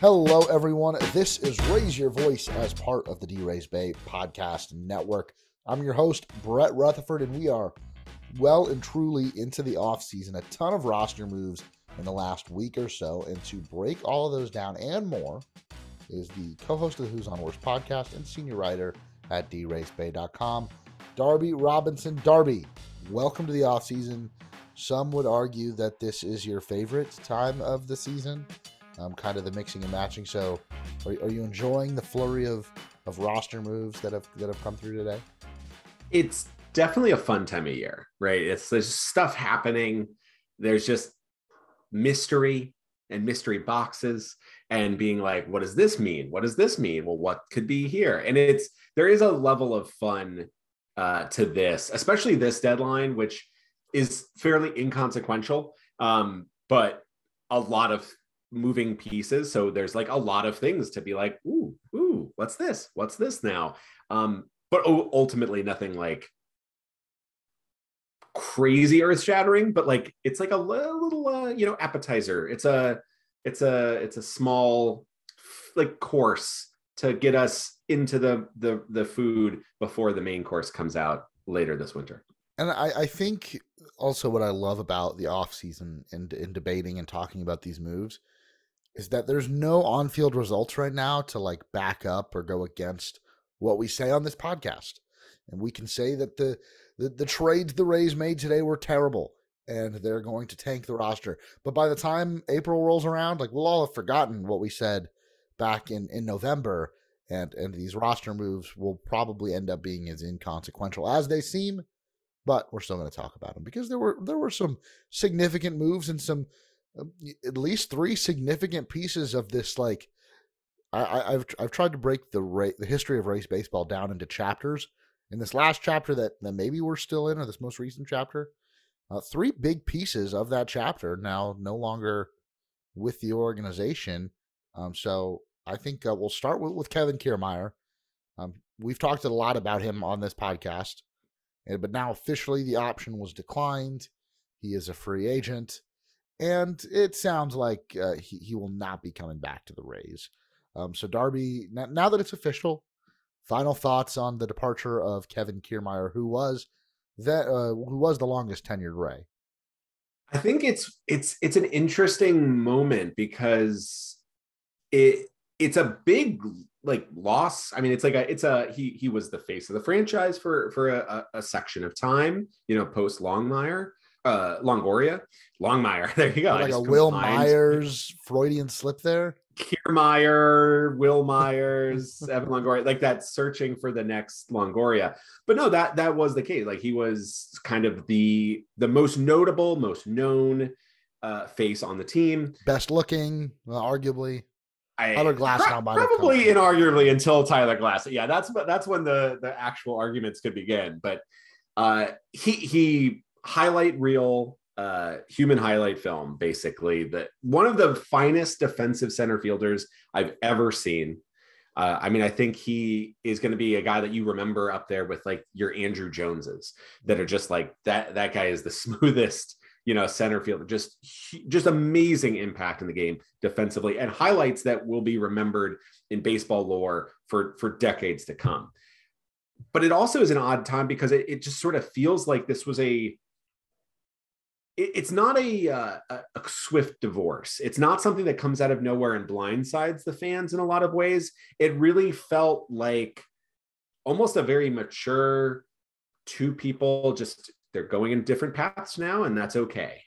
Hello, everyone. This is Raise Your Voice as part of the DRaysBay podcast network. I'm your host, Brett Rutherford, and we are well and truly into the offseason. A ton of roster moves in the last week or so. And to break all of those down and more is the co host of the Who's on Worst podcast and senior writer at draysbay.com, Darby Robinson. Darby, welcome to the offseason. Some would argue that this is your favorite time of the season, um, kind of the mixing and matching. So, are, are you enjoying the flurry of, of roster moves that have that have come through today? It's definitely a fun time of year, right? It's there's stuff happening. There's just mystery and mystery boxes and being like, what does this mean? What does this mean? Well, what could be here? And it's there is a level of fun uh, to this, especially this deadline, which is fairly inconsequential, um, but a lot of moving pieces. So there's like a lot of things to be like, ooh, ooh, what's this? What's this now? Um, but ultimately, nothing like crazy earth shattering, but like it's like a little, uh, you know, appetizer. It's a, it's a, it's a small like course to get us into the the the food before the main course comes out later this winter. And I, I think also what I love about the off season and in debating and talking about these moves is that there's no on field results right now to like back up or go against what we say on this podcast. And we can say that the the, the trades the Rays made today were terrible and they're going to tank the roster. But by the time April rolls around, like we'll all have forgotten what we said back in, in November. And and these roster moves will probably end up being as inconsequential as they seem, but we're still going to talk about them because there were there were some significant moves and some at least three significant pieces of this like I, have I've tried to break the the history of Rays baseball down into chapters. In this last chapter that, that maybe we're still in, or this most recent chapter, uh, three big pieces of that chapter now no longer with the organization. Um, so I think uh, we'll start with, with Kevin Kiermaier. Um, we've talked a lot about him on this podcast, but now officially the option was declined. He is a free agent, and it sounds like uh, he, he will not be coming back to the Rays. Um, so Darby, now, now, that it's official, final thoughts on the departure of Kevin Kiermaier, who was that uh, who was the longest tenured Ray. I think it's it's it's an interesting moment because it it's a big like loss. I mean, it's like a it's a he he was the face of the franchise for for a, a section of time, you know, post Longmire, uh Longoria, Longmire. There you go. Like a Wil Myers Freudian slip there. Kiermaier, Wil Myers, Evan Longoria, like that searching for the next Longoria. But no, that that was the case. Like he was kind of the the most notable, most known uh, face on the team, best looking, well, arguably. I, Tyler Glass pro- probably inarguably until Tyler Glass. Yeah, that's that's when the the actual arguments could begin. But uh, he he highlight reel uh, human highlight film, basically. That one of the finest defensive center fielders I've ever seen. Uh, I mean, I think he is going to be a guy that you remember up there with like your Andrew Joneses that are just like that. That guy is the smoothest, you know, center fielder. Just, just amazing impact in the game defensively and highlights that will be remembered in baseball lore for for decades to come. But it also is an odd time because it, it just sort of feels like this was a it's not a, uh, a swift divorce. It's not something that comes out of nowhere and blindsides the fans in a lot of ways. It really felt like almost a very mature two people just they're going in different paths now and that's okay.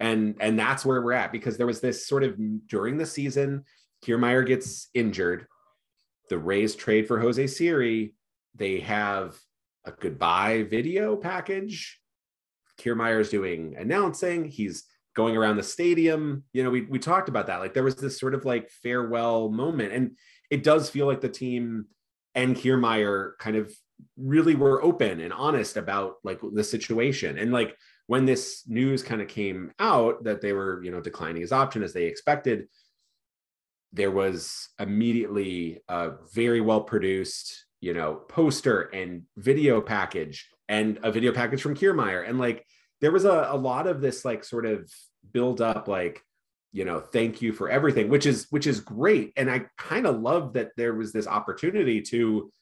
And and that's where we're at because there was this sort of during the season Kiermaier gets injured. The Rays trade for Jose Siri. They have a goodbye video package Kiermaier's doing announcing. He's going around the stadium. You know, we we talked about that. Like there was this sort of like farewell moment, and it does feel like the team and Kiermaier kind of really were open and honest about like the situation. And like when this news kind of came out that they were, you know, declining his option as they expected, there was immediately a very well produced, you know, poster and video package and a video package from Kiermaier. And like there was a, a lot of this like sort of build up like you know thank you for everything which is which is great. And i kind of love that there was this opportunity to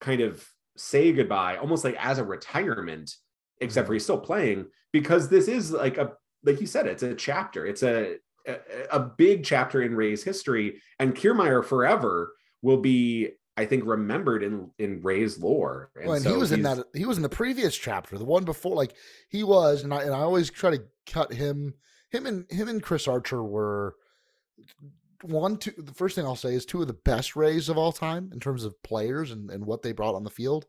kind of say goodbye almost like as a retirement except mm-hmm. for he's still playing because this is like a like you said it's a chapter. It's a a, a big chapter in Ray's history and Kiermaier forever will be I think remembered in in Ray's lore. And, well, and so he was in that he was in the previous chapter, the one before like he was and I and I always try to cut him him and him and Chris Archer were one two the first thing I'll say is two of the best Rays of all time in terms of players and, and what they brought on the field,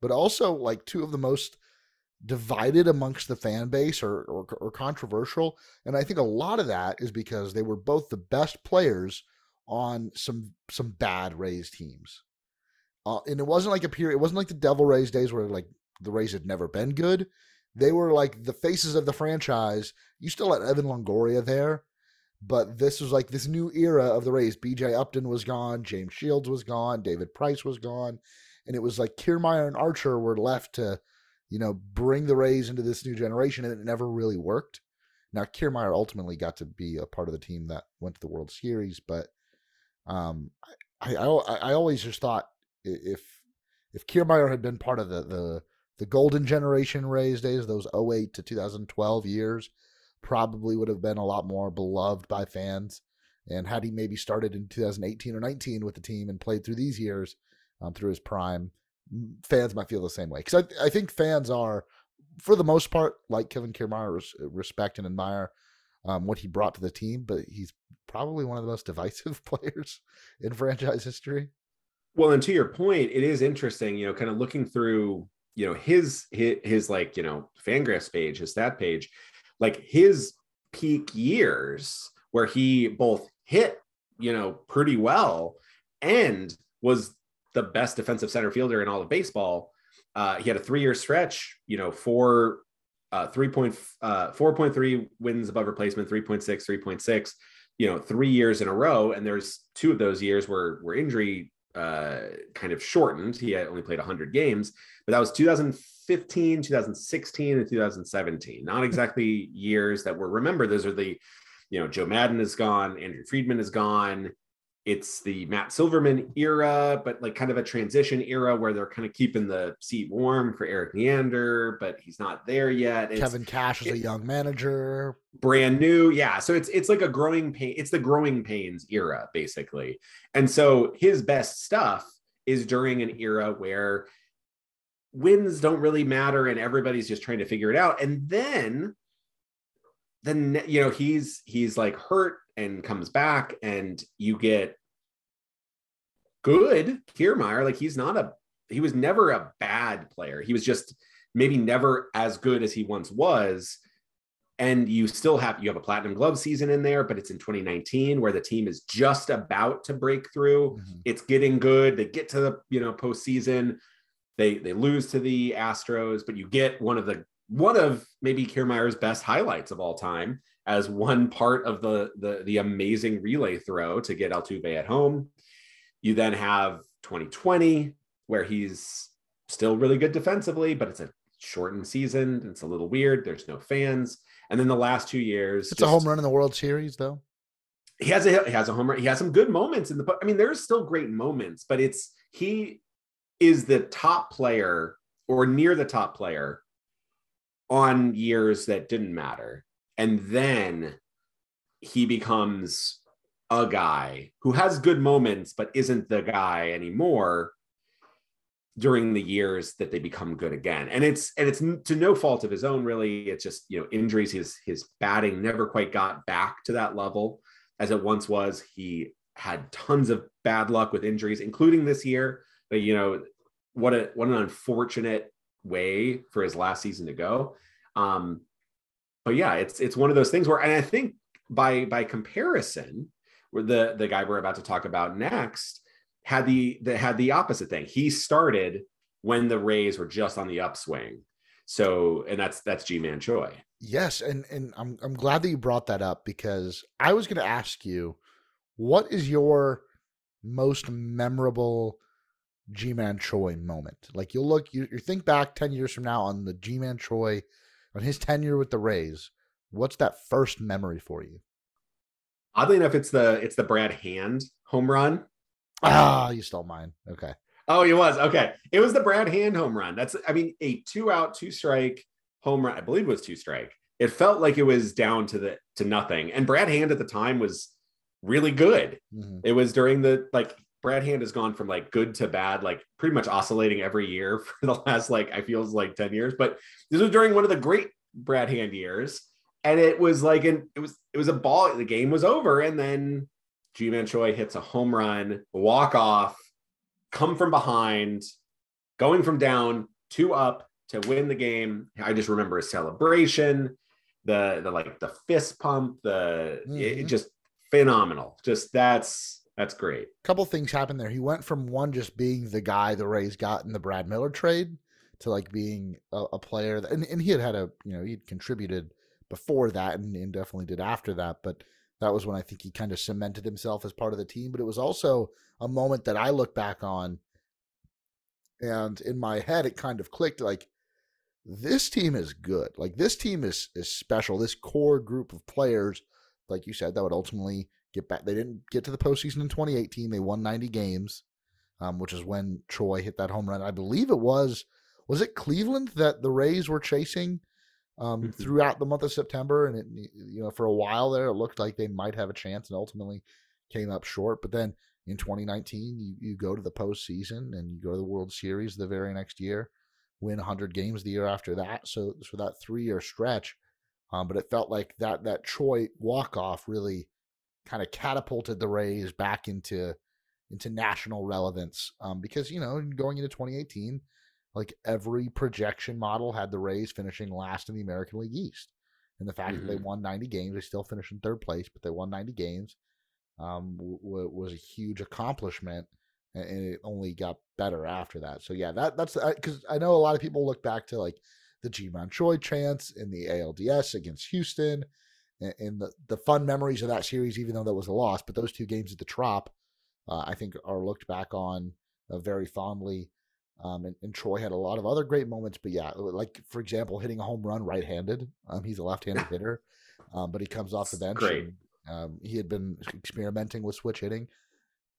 but also like two of the most divided amongst the fan base or, or, or controversial. And I think a lot of that is because they were both the best players on some some bad Rays teams. Uh, and it wasn't like a period. It wasn't like the Devil Rays days where like the Rays had never been good. They were like the faces of the franchise. You still had Evan Longoria there, but this was like this new era of the Rays. B.J. Upton was gone, James Shields was gone, David Price was gone, and it was like Kiermaier and Archer were left to you know, bring the Rays into this new generation, and it never really worked. Now, Kiermaier ultimately got to be a part of the team that went to the World Series, but um, I, I, I always just thought if if Kiermaier had been part of the the the golden generation Rays days, those 08 to 2012 years, probably would have been a lot more beloved by fans. And had he maybe started in 2018 or 19 with the team and played through these years, um, through his prime, fans might feel the same way because I, I think fans are for the most part like Kevin Kiermaier res- respect and admire um, what he brought to the team, but he's probably one of the most divisive players in franchise history. Well, and to your point, it is interesting, you know, kind of looking through, you know, his his, his like, you know, Fangraphs page, his stat page, like his peak years where he both hit, you know, pretty well and was the best defensive center fielder in all of baseball. Uh, he had a three-year stretch, you know, four, uh, three uh, 4.3 wins above replacement, 3.6, 3.6, you know, three years in a row. And there's two of those years where, where injury uh, kind of shortened. He had only played 100 games, but that was 2015, 2016, and 2017. Not exactly years that were remembered. Those are the, you know, Joe Maddon is gone, Andrew Friedman is gone it's the Matt Silverman era, but like kind of a transition era where they're kind of keeping the seat warm for Erik Neander, but he's not there yet. It's, Kevin Cash is a young manager, brand new, yeah. So it's it's like a growing pain. It's the growing pains era basically, and so his best stuff is during an era where wins don't really matter and everybody's just trying to figure it out, and then then you know he's he's like hurt and comes back and you get good Kiermaier. Like he's not a he was never a bad player. He was just maybe never as good as he once was. And you still have you have a platinum glove season in there, but it's in 2019 where the team is just about to break through. Mm-hmm. It's getting good. They get to the you know postseason. They they lose to the Astros, but you get one of the one of maybe Kiermaier's best highlights of all time as one part of the, the, the amazing relay throw to get Altuve at home. You then have 2020, where he's still really good defensively, but it's a shortened season. It's a little weird. There's no fans. And then the last two years, it's just, a home run in the World Series, though. He has a he has a home run. He has some good moments in the. I mean, there's still great moments, but it's he is the top player or near the top player on years that didn't matter and then he becomes a guy who has good moments but isn't the guy anymore during the years that they become good again. And it's and it's to no fault of his own really. It's just you know injuries his his batting never quite got back to that level as it once was. He had tons of bad luck with injuries including this year. But you know what a what an unfortunate way for his last season to go. Um but yeah, it's it's one of those things where, and I think by by comparison, where the the guy we're about to talk about next had the that had the opposite thing. He started when the Rays were just on the upswing. So, and that's that's Ji-Man Choi. Yes, and and I'm I'm glad that you brought that up because I was going to ask you, what is your most memorable Ji-Man Choi moment? Like you'll look, you, you think back ten years from now on the Ji-Man Choi on his tenure with the Rays, what's that first memory for you? Oddly enough, it's the it's the Brad Hand home run. Ah, you stole mine. Okay. Oh, it was okay. It was the Brad Hand home run. That's I mean a two out, two strike home run. I believe it was two strike. It felt like it was down to the to nothing. And Brad Hand at the time was really good. Mm-hmm. It was during the like Brad Hand has gone from like good to bad, like pretty much oscillating every year for the last like I feels like 10 years. But this was during one of the great Brad Hand years. And it was like an it was it was a ball, the game was over, and then G Man Choi hits a home run, walk off, come from behind, going from down to up to win the game. I just remember a celebration, the the like the fist pump, the mm-hmm. it, just phenomenal. Just that's that's great. A couple things happened there. He went from one just being the guy the Rays got in the Brad Miller trade to like being a, a player that, and, and he had had a you know he'd contributed before that and, and definitely did after that, but that was when I think he kind of cemented himself as part of the team. But it was also a moment that I look back on, and in my head it kind of clicked like this team is good. Like this team is is special. This core group of players, like you said, that would ultimately get back. They didn't get to the postseason in 2018. They won 90 games, um, which is when Choi hit that home run. I believe it was was it Cleveland that the Rays were chasing um, mm-hmm. throughout the month of September, and it you know for a while there it looked like they might have a chance, and ultimately came up short. But then in 2019, you, you go to the postseason and you go to the World Series the very next year win 100 games the year after that. So for that three year stretch, um, but it felt like that that Choi walk off really kind of catapulted the Rays back into into national relevance um, because you know going into 2018, like every projection model had the Rays finishing last in the American League East, and the fact mm-hmm. that they mm-hmm. won 90 games, they still finished in third place, but they won 90 games um, w- was a huge accomplishment and it only got better after that. So yeah, that that's because I know a lot of people look back to like the G Choi chance in the ALDS against Houston, and, the the fun memories of that series, even though that was a loss. But those two games at the Trop, uh, I think, are looked back on uh, very fondly. Um, and, and, Choi had a lot of other great moments, but yeah, like for example, hitting a home run right-handed. Um, he's a left-handed hitter, um, but he comes off the bench. Great. And, um, he had been experimenting with switch hitting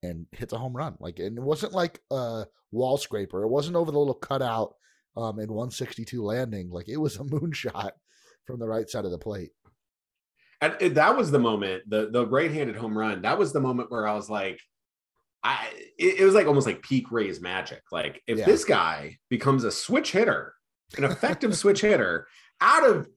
and hits a home run. Like, and it wasn't like a wall scraper. It wasn't over the little cutout um, in 162 landing. Like, it was a moonshot from the right side of the plate. And that was the moment, the the right-handed home run. That was the moment where I was like, I it, it was like almost like peak Rays magic. Like, if yeah. this guy becomes a switch hitter, an effective switch hitter out of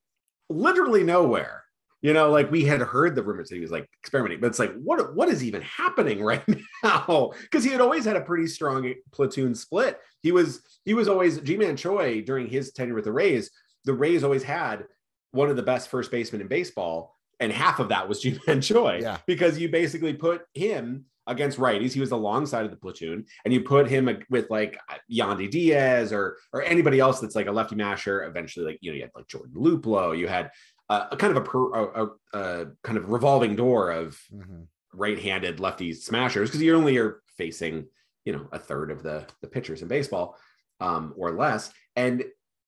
literally nowhere, you know, like we had heard the rumors that he was like experimenting, but it's like, what what is even happening right now? Because he had always had a pretty strong platoon split. He was he was always Ji-Man Choi during his tenure with the Rays. The Rays always had one of the best first basemen in baseball, and half of that was Ji-Man Choi. Yeah. Because you basically put him against righties. He was alongside of the platoon, and you put him with like Yandy Diaz or or anybody else that's like a lefty masher. Eventually, like you know, you had like Jordan Luplow, you had a kind of a, per, a, a, a, kind of revolving door of mm-hmm. right-handed lefty smashers because you only are facing you know a third of the the pitchers in baseball um, or less, and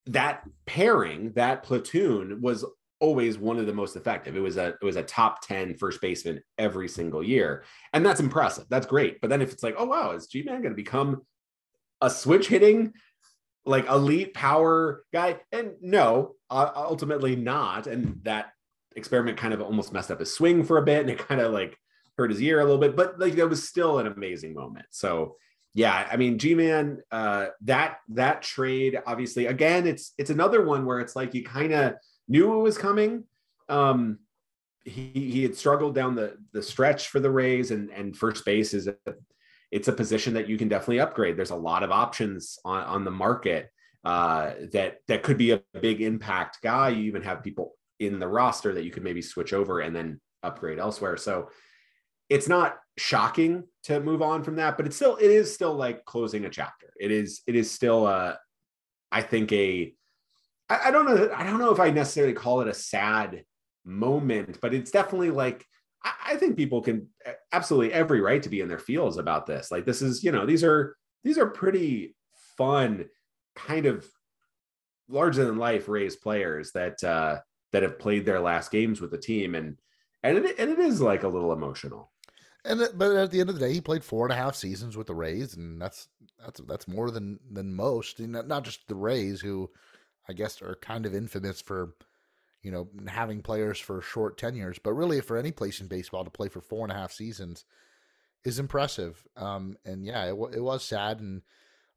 that pairing, that platoon was always one of the most effective. It was a it was a top 10 first baseman every single year. And that's impressive. That's great. But then if it's like, oh wow, is Ji-Man going to become a switch hitting like elite power guy? And no, ultimately not. And that experiment kind of almost messed up his swing for a bit, and it kind of like hurt his ear a little bit. But like that was still an amazing moment. So yeah, I mean, Ji-Man, uh, that that trade obviously again, it's it's another one where it's like you kind of knew it was coming. Um, he he had struggled down the the stretch for the Rays, and and first base is a, it's a position that you can definitely upgrade. There's a lot of options on on the market uh, that that could be a big impact guy. You even have people in the roster that you could maybe switch over and then upgrade elsewhere. So it's not shocking to move on from that, but it's still it is still like closing a chapter. It is it is still a I think a I, I don't know I don't know if I necessarily call it a sad moment, but it's definitely like I, I think people can absolutely every right to be in their feels about this. Like this is, you know, these are these are pretty fun kind of larger than life Rays players that uh, that have played their last games with the team, and and it and it is like a little emotional. And but at the end of the day, he played four and a half seasons with the Rays, and that's that's that's more than than most. And not just the Rays, who I guess are kind of infamous for you know having players for short tenures, but really for any place in baseball to play for four and a half seasons is impressive. Um, and yeah, it, it was sad. And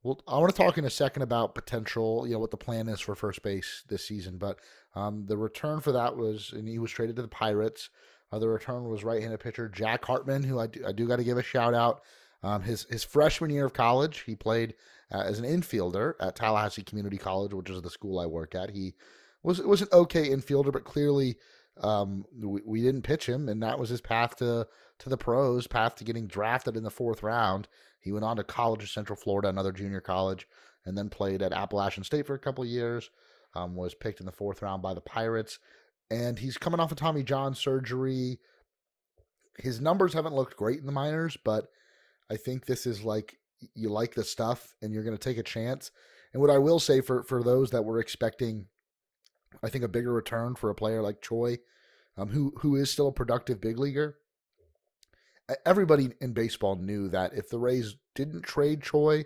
well, I want to talk in a second about potential, you know, what the plan is for first base this season. But um, the return for that was, and he was traded to the Pirates. Uh, the return was right-handed pitcher Jack Hartman, who I do, I do got to give a shout out. Um, his his freshman year of college, he played uh, as an infielder at Tallahassee Community College, which is the school I work at. He was was an okay infielder, but clearly um, we, we didn't pitch him, and that was his path to to the pros, path to getting drafted in the fourth round. He went on to College of Central Florida, another junior college, and then played at Appalachian State for a couple years. Um, was picked in the fourth round by the Pirates, and he's coming off of Tommy John surgery. His numbers haven't looked great in the minors, but I think this is like you like the stuff and you're going to take a chance. And what I will say for for those that were expecting, I think a bigger return for a player like Choi, um, who who is still a productive big leaguer, everybody in baseball knew that if the Rays didn't trade Choi,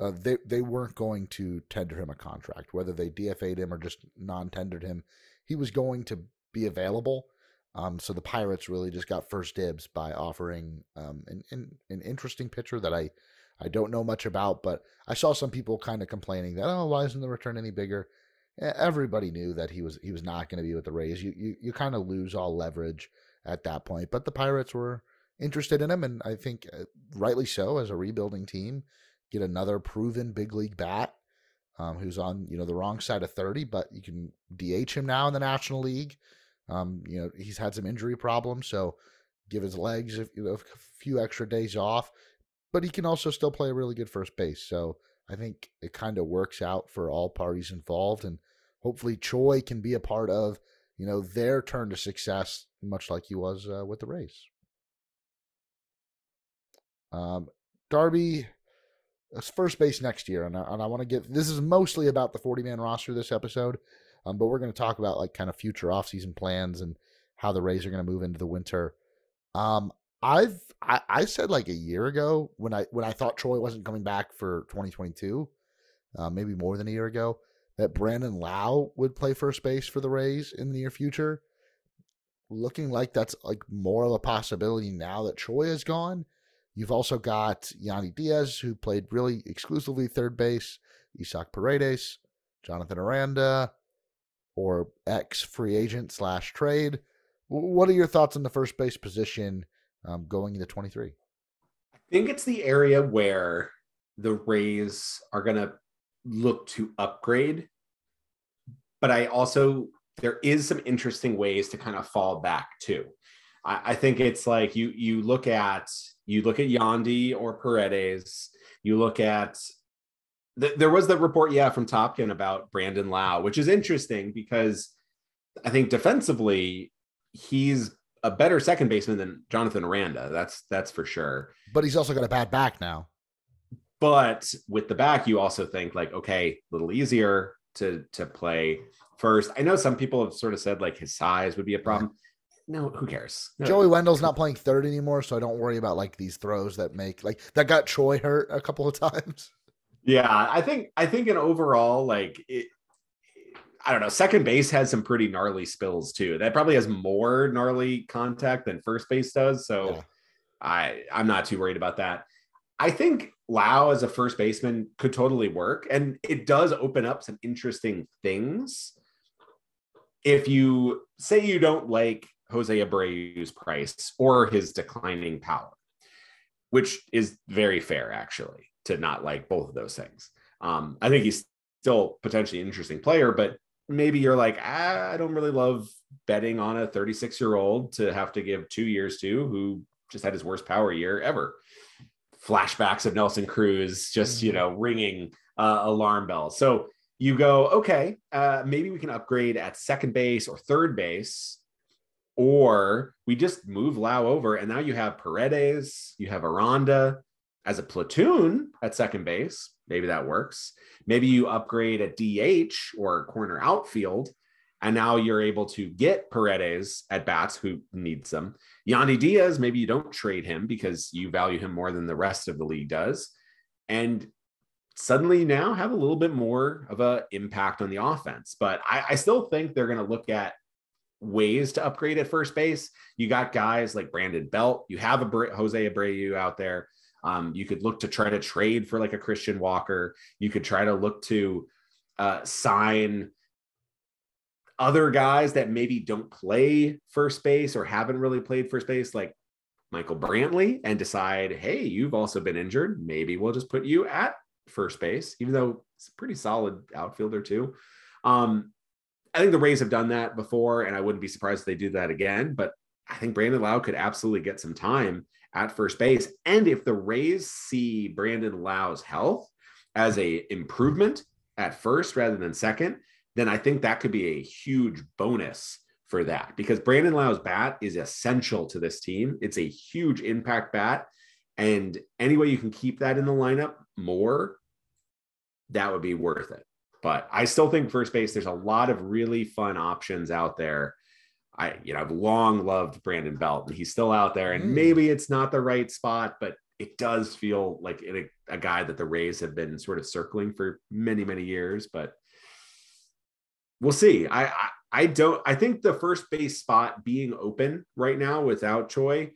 uh, they they weren't going to tender him a contract, whether they DFA'd him or just non-tendered him. He was going to be available. Um, so the Pirates really just got first dibs by offering um, an, an, an interesting pitcher that I I don't know much about, but I saw some people kind of complaining that oh why isn't the return any bigger? Everybody knew that he was he was not going to be with the Rays. You you you kind of lose all leverage at that point, but the Pirates were interested in him, and I think uh, rightly so as a rebuilding team. Get another proven big league bat um, who's on you know the wrong side of thirty, but you can DH him now in the National League. Um, you know he's had some injury problems, so give his legs you know, a few extra days off, but he can also still play a really good first base. So I think it kind of works out for all parties involved, and hopefully Choi can be a part of you know their turn to success, much like he was uh, with the Rays. Um, Darby, first base next year, and I, and I want to get this is mostly about the 40 man roster this episode, um, but we're going to talk about like kind of future offseason plans and how the Rays are going to move into the winter. Um, I've I, I said like a year ago when I when I thought Choi wasn't coming back for 2022, uh, maybe more than a year ago, that Brandon Lowe would play first base for the Rays in the near future. Looking like that's like more of a possibility now that Choi is gone. You've also got Yandy Diaz, who played really exclusively third base, Isaac Paredes, Jonathan Aranda, or ex free agent slash trade. What are your thoughts on the first base position um, going into 23? I think it's the area where the Rays are going to look to upgrade. But I also, there is some interesting ways to kind of fall back too. I, I think it's like you you look at you look at Yandy or Paredes, you look at th- there was the report, yeah, from Topkin about Brandon Lowe, which is interesting because I think defensively he's a better second baseman than Jonathan Aranda. That's that's for sure. But he's also got a bad back now. But with the back, you also think like, okay, a little easier to to play first. I know some people have sort of said like his size would be a problem no, who cares? No. Joey Wendle's not playing third anymore, so I don't worry about like these throws that make like that got Choi hurt a couple of times. Yeah, I think I think in overall, like it, I don't know, second base has some pretty gnarly spills too. That probably has more gnarly contact than first base does. So yeah. I I'm not too worried about that. I think Lowe as a first baseman could totally work, and it does open up some interesting things. If you say you don't like Jose Abreu's price or his declining power, which is very fair actually to not like both of those things. Um, I think he's still potentially an interesting player, but maybe you're like, ah, I don't really love betting on a 36 year old to have to give two years to who just had his worst power year ever. Flashbacks of Nelson Cruz, just you mm-hmm. know, ringing uh, alarm bells. So you go, okay, uh, maybe we can upgrade at second base or third base or we just move Lowe over, and now you have Paredes, you have Aranda as a platoon at second base. Maybe that works. Maybe you upgrade at DH or corner outfield, And now you're able to get Paredes at bats who needs them. Yandy Diaz, maybe you don't trade him because you value him more than the rest of the league does. And suddenly now have a little bit more of an impact on the offense. But I, I still think they're going to look at ways to upgrade at first base. You got guys like Brandon Belt. You have a Jose Abreu out there. Um, you could look to try to trade for like a Christian Walker. You could try to look to uh, sign other guys that maybe don't play first base or haven't really played first base, like Michael Brantley, and decide, hey, you've also been injured. Maybe we'll just put you at first base, even though it's a pretty solid outfielder too. Um, I think the Rays have done that before, and I wouldn't be surprised if they do that again. But I think Brandon Lowe could absolutely get some time at first base. And if the Rays see Brandon Lowe's health as a improvement at first rather than second, then I think that could be a huge bonus for that because Brandon Lowe's bat is essential to this team. It's a huge impact bat. And any way you can keep that in the lineup more, that would be worth it. But I still think first base, there's a lot of really fun options out there. I, you know, I've long loved Brandon Belt and he's still out there. And mm. maybe it's not the right spot, but it does feel like a, a guy that the Rays have been sort of circling for many, many years. But we'll see. I, I, I don't. I think the first base spot being open right now without Choi,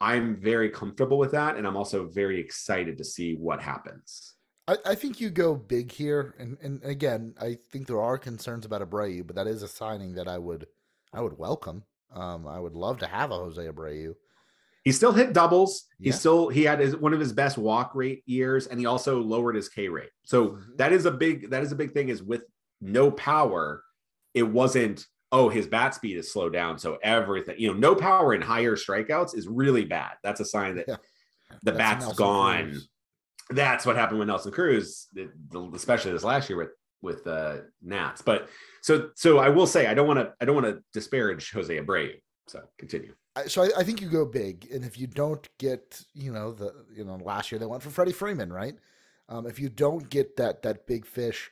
I'm very comfortable with that, and I'm also very excited to see what happens. I, I think you go big here, and, and again, I think there are concerns about Abreu, but that is a signing that I would I would welcome. Um, I would love to have a Jose Abreu. He still hit doubles. He still he had his, one of his best walk rate years, and he also lowered his K rate. So mm-hmm. that is a big that is a big thing. Is with no power, it wasn't, oh, his bat speed is slowed down. So everything, you know, no power and higher strikeouts is really bad. That's a sign that yeah. the That's bat's gone. Cruz. That's what happened with Nelson Cruz, especially this last year with with uh Nats. But so so I will say I don't want to I don't want to disparage Jose Abreu. So continue. So I, I, think you go big, and if you don't get, you know, the you know last year they went for Freddie Freeman, right? Um, if you don't get that that big fish,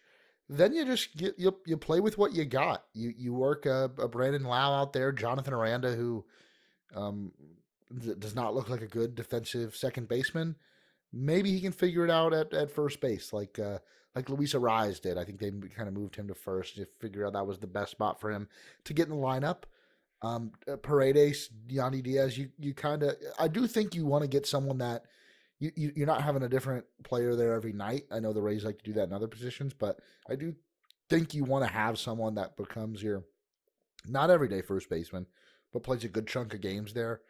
then you just get you you play with what you got. You you work a, a Brandon Lowe out there, Jonathan Aranda, who um, does not look like a good defensive second baseman. Maybe he can figure it out at, at first base, like uh, like Luis Arraez did. I think they kind of moved him to first to figure out that was the best spot for him to get in the lineup. Um, uh, Paredes, Yandy Diaz, you you kind of I do think you want to get someone that you, you you're not having a different player there every night. I know the Rays like to do that in other positions, but I do think you want to have someone that becomes your not everyday first baseman, but plays a good chunk of games there.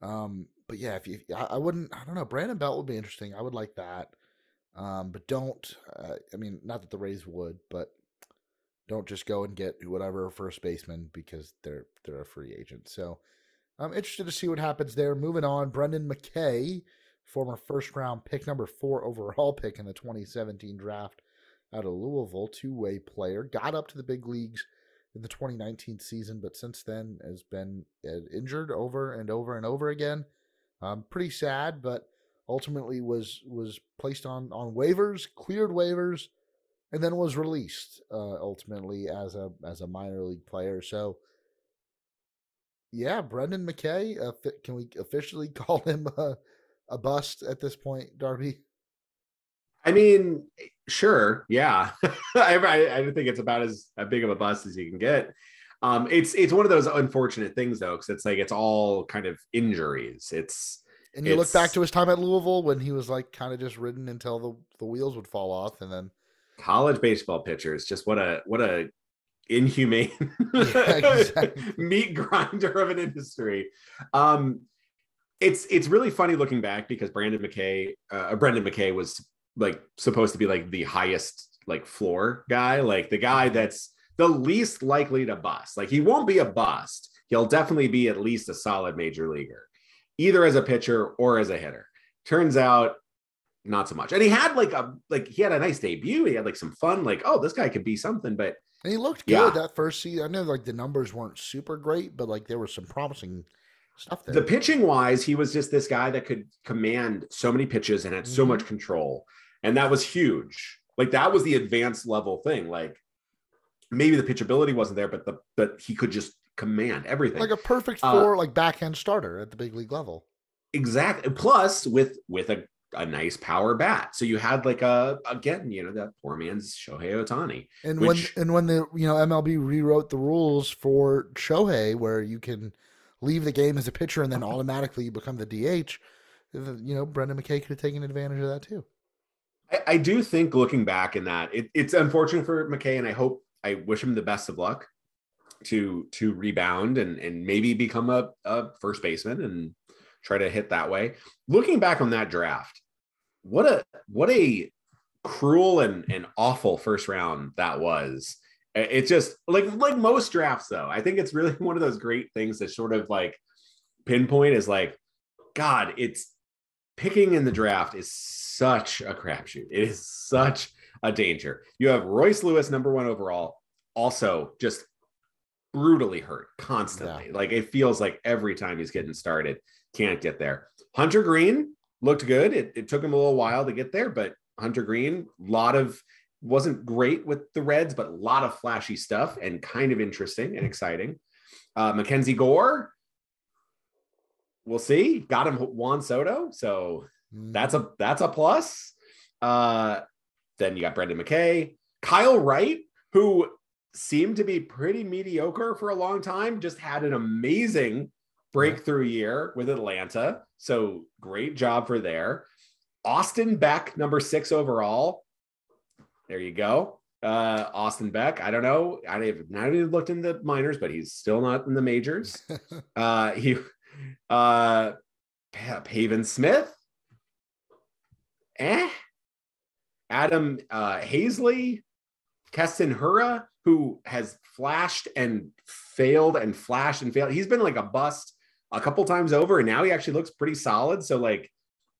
Um, but yeah, if you, I, I, wouldn't, I don't know. Brandon Belt would be interesting. I would like that. Um, but don't, uh, I mean, not that the Rays would, but don't just go and get whatever first baseman because they're they're a free agent. So I'm interested to see what happens there. Moving on, Brendan McKay former first round pick, number four overall pick in the 2017 draft out of Louisville, two way player, got up to the big leagues in the 2019 season, but since then has been uh, injured over and over and over again. Um, pretty sad, but ultimately was was placed on on waivers, cleared waivers, and then was released uh, ultimately as a as a minor league player. So, yeah, Brendan McKay, uh, can we officially call him uh, a bust at this point, Darby? I mean, sure, yeah. I, I, I think it's about as big of a bust as you can get. Um, it's it's one of those unfortunate things though, because it's like it's all kind of injuries. It's and you look back to his time at Louisville when he was like kind of just ridden until the, the wheels would fall off, and then college baseball pitchers. Just what a what a inhumane yeah, exactly. meat grinder of an industry. Um, it's it's really funny looking back because Brandon McKay, uh, Brendan McKay was like supposed to be like the highest like floor guy, like the guy mm-hmm. that's the least likely to bust. Like he won't be a bust. He'll definitely be at least a solid major leaguer, either as a pitcher or as a hitter. Turns out not so much. And he had like a like he had a nice debut. He had like some fun, like, oh, this guy could be something, but and he looked good yeah. that first season. I know like the numbers weren't super great, but like there was some promising stuff there. The pitching wise, he was just this guy that could command so many pitches and had so mm-hmm. much control. And that was huge. Like that was the advanced level thing. Like maybe the pitchability wasn't there, but the but he could just command everything. Like a perfect uh, four, uh, like backhand starter at the big league level. Exactly. Plus with with a, a nice power bat. So you had like a again, you know, that poor man's Shohei Ohtani. And which, when and when the you know MLB rewrote the rules for Shohei where you can leave the game as a pitcher and then automatically you become the DH, you know, Brendan McKay could have taken advantage of that too. I, I do think looking back in that, it, it's unfortunate for McKay, and I hope I wish him the best of luck to to rebound and and maybe become a, a first baseman and try to hit that way. Looking back on that draft, what a what a cruel and, and awful first round that was. It's just like like most drafts though. I think it's really one of those great things that sort of like pinpoint is like, God, it's picking in the draft is such a crapshoot. It is such a danger. You have Royce Lewis, number one overall, also just brutally hurt constantly. Yeah. Like it feels like every time he's getting started, can't get there. Hunter Greene looked good. It, it took him a little while to get there, but Hunter Greene, a lot of wasn't great with the Reds, but a lot of flashy stuff and kind of interesting and exciting. Uh, Mackenzie Gore, we'll see. Got him Juan Soto, so mm. that's a that's a plus. Uh, then you got Brendan McKay, Kyle Wright, who seemed to be pretty mediocre for a long time, just had an amazing breakthrough year with Atlanta. So great job for there. Austin Beck, number six overall. There you go. Uh, Austin Beck. I don't know. I have not even looked in the minors, but he's still not in the majors. uh, he, uh, Pavin Smith. Eh. Adam uh, Haseley, Keston Hiura, who has flashed and failed and flashed and failed. He's been like a bust a couple times over, and now he actually looks pretty solid. So, like,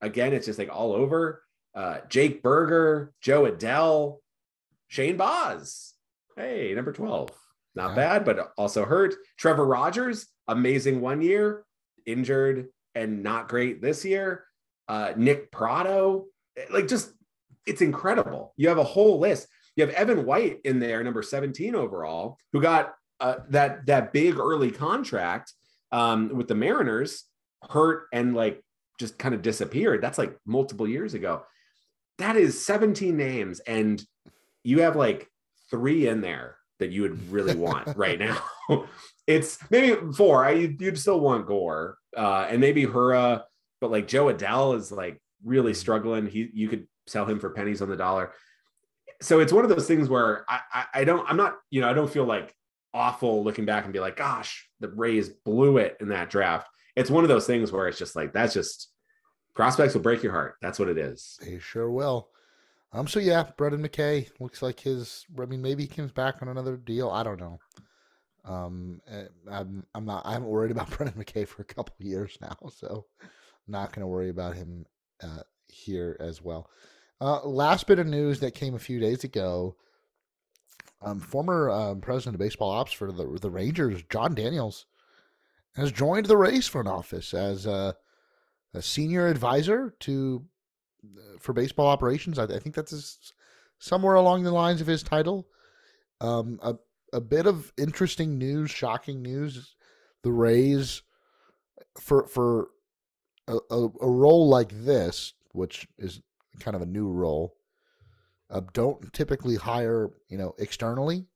again, it's just like all over. Uh, Jake Burger, Jo Adell, Shane Baz. Hey, number 12. Not yeah. bad, but also hurt. Trevor Rogers, amazing one year, injured and not great this year. Uh, Nick Pratto, like just it's incredible. You have a whole list. You have Evan White in there, number 17 overall, who got uh, that that big early contract um, with the Mariners, hurt and like just kind of disappeared. That's like multiple years ago. That is 17 names, and you have like three in there that you would really want right now. it's maybe four. I you'd still want Gore, uh, and maybe Hiura, but like Jo Adell is like really struggling. He you could sell him for pennies on the dollar. So it's one of those things where I, I, I don't I'm not you know I don't feel like awful looking back and be like, gosh, the Rays blew it in that draft. It's one of those things where it's just like that's just prospects will break your heart. That's what it is. They sure will. Um. So yeah, Brendan McKay looks like his. I mean, maybe he comes back on another deal. I don't know. Um. Eh, I'm. I'm not. I haven't worried about Brendan McKay for a couple years now, so I'm not going to worry about him uh, here as well. Uh, last bit of news that came a few days ago um, former um, president of baseball ops for the the Rangers, Jon Daniels, has joined the Rays front office as a, a senior advisor to uh, for baseball operations. I, I think that's his, somewhere along the lines of his title. Um, a a bit of interesting news, shocking news. The Rays for for a, a, a role like this, which is kind of a new role, uh, don't typically hire, you know, externally.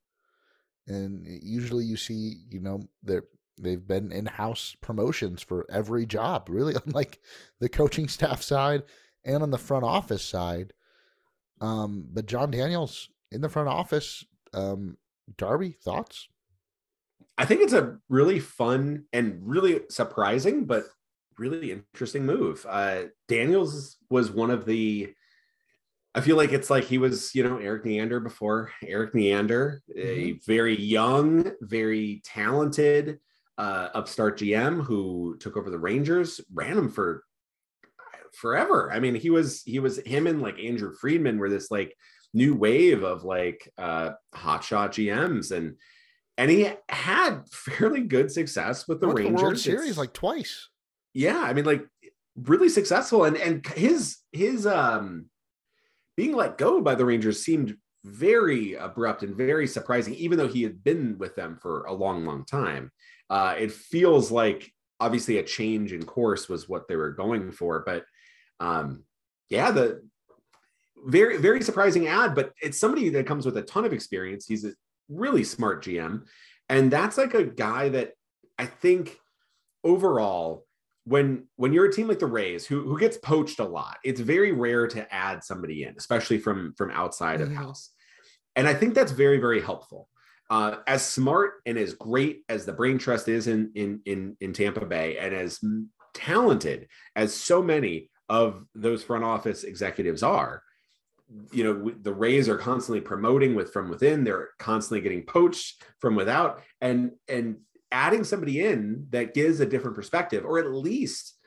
And usually you see, you know, they're, they've been in-house promotions for every job, really, unlike the coaching staff side and on the front office side. Um, but Jon Daniels in the front office, um, Darby, thoughts? I think it's a really fun and really surprising, but really interesting move. Uh, Daniels was one of the I feel like it's like he was, you know, Erik Neander before Erik Neander, mm-hmm. a very young, very talented uh, upstart GM who took over the Rangers, ran them for forever. I mean, he was he was him and like Andrew Friedman were this like new wave of like uh hotshot GMs and and he had fairly good success with the Rangers. The World Series it's, like twice. Yeah, I mean, like really successful, and and his his um being let go by the Rangers seemed very abrupt and very surprising, even though he had been with them for a long, long time. Uh, it feels like obviously a change in course was what they were going for, but um, yeah, the very, very surprising ad, but it's somebody that comes with a ton of experience. He's a really smart GM. And that's like a guy that I think overall when when you're a team like the Rays who who gets poached a lot, it's very rare to add somebody in, especially from from outside mm-hmm. of house. And I think that's very very helpful. Uh, as smart and as great as the brain trust is in in in in Tampa Bay, and as talented as so many of those front office executives are, you know the Rays are constantly promoting with from within. They're constantly getting poached from without, and and adding somebody in that gives a different perspective, or at least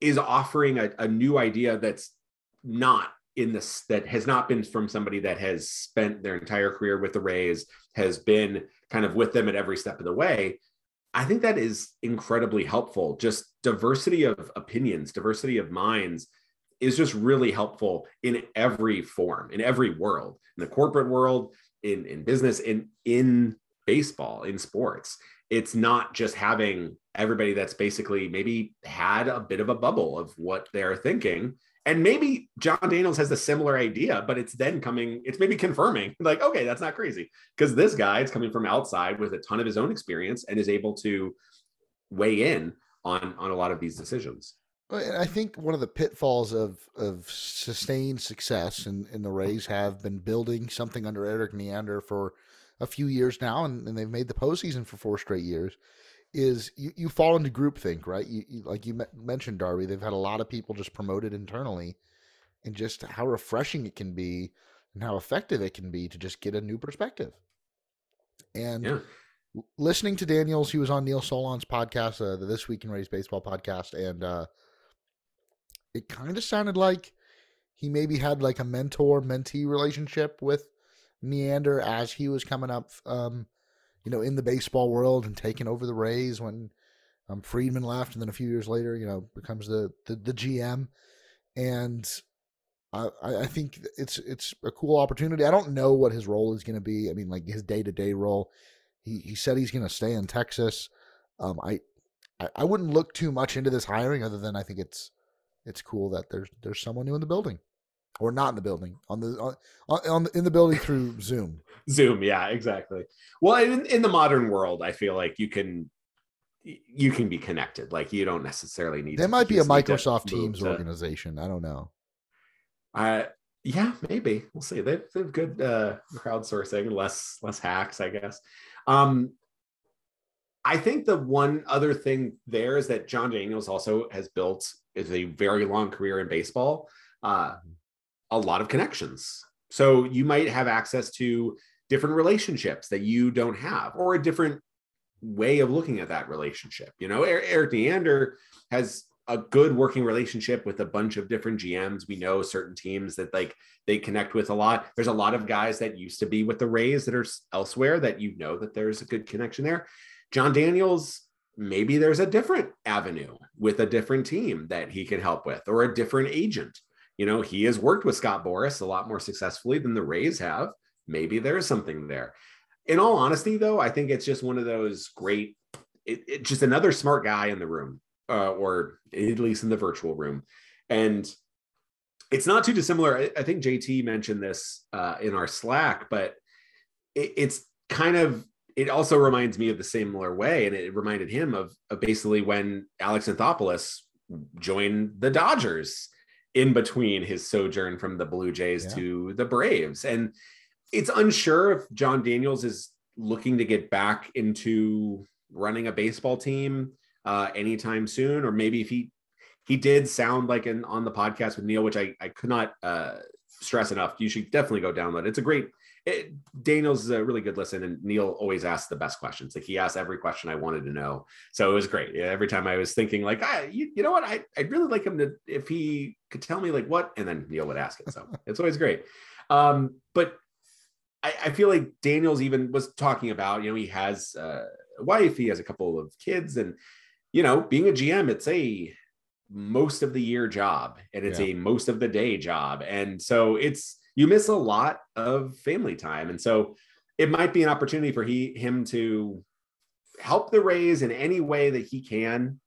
is offering a, a new idea that's not in this that has not been from somebody that has spent their entire career with the Rays, has been kind of with them at every step of the way. I think that is incredibly helpful. Just diversity of opinions, diversity of minds is just really helpful in every form, in every world, in the corporate world, in, in business, in in baseball, in sports. It's not just having everybody that's basically maybe had a bit of a bubble of what they're thinking. And maybe Jon Daniels has a similar idea, but it's then coming, it's maybe confirming, like, okay, that's not crazy. Because this guy is coming from outside with a ton of his own experience and is able to weigh in on on a lot of these decisions. I think one of the pitfalls of of sustained success, and, the Rays have been building something under Erik Neander for a few years now, and, and they've made the postseason for four straight years. Is you, you fall into groupthink, right? You, you like you mentioned, Darby. They've had a lot of people just promoted internally, and just how refreshing it can be, and how effective it can be to just get a new perspective. And yeah. listening to Daniels, he was on Neil Solondz podcast, uh, the This Week in Rays Baseball podcast, and uh, it kind of sounded like he maybe had like a mentor mentee relationship with Neander as he was coming up, um, you know, in the baseball world and taking over the Rays when um, Friedman left, and then a few years later, you know, becomes the the, the GM, and I, I think it's it's a cool opportunity. I don't know what his role is going to be. I mean, like his day to day role. He he said he's going to stay in Texas. Um, I, I I wouldn't look too much into this hiring, other than I think it's it's cool that there's there's someone new in the building or not in the building on the on, on in the building through Zoom. Zoom, yeah, exactly. Well, in, in the modern world, I feel like you can you can be connected. Like you don't necessarily need. There might be a Microsoft Teams to, organization. I don't know. Uh yeah, maybe we'll see. They, they have good uh, crowdsourcing, less less hacks, I guess. Um, I think the one other thing there is that Jon Daniels also has built is a very long career in baseball. Uh, mm-hmm a lot of connections. So you might have access to different relationships that you don't have, or a different way of looking at that relationship. You know, er-, Erik Neander has a good working relationship with a bunch of different GMs. We know certain teams that like they connect with a lot. There's a lot of guys that used to be with the Rays that are elsewhere that you know that there's a good connection there. Jon Daniels, maybe there's a different avenue with a different team that he can help with or a different agent you know, he has worked with Scott Boras a lot more successfully than the Rays have. Maybe there's something there. In all honesty, though, I think it's just one of those great, it, it, just another smart guy in the room, uh, or at least in the virtual room. And it's not too dissimilar. I, I think JT mentioned this uh, in our Slack, but it, it's kind of it also reminds me of the similar way, and it reminded him of, of basically when Alex Anthopoulos joined the Dodgers in between his sojourn from the Blue Jays yeah. to the Braves. And it's unsure if Jon Daniels is looking to get back into running a baseball team uh, anytime soon, or maybe if he he did sound like an on the podcast with Neil, which I, I could not uh, stress enough. You should definitely go download. It's a great it, Daniels a really good listen, and Neil always asks the best questions. Like he asked every question I wanted to know, so it was great. Every time I was thinking, like, ah, you, you know what, I I'd really like him to if he could tell me like what, and then Neil would ask it. So it's always great. Um, but I, I, feel like Daniels even was talking about, you know, he has a wife, he has a couple of kids, and you know, being a GM, it's a most of the year job and it's yeah. a most of the day job, and so it's you miss a lot of family time. And so it might be an opportunity for he him to help the Rays in any way that he can.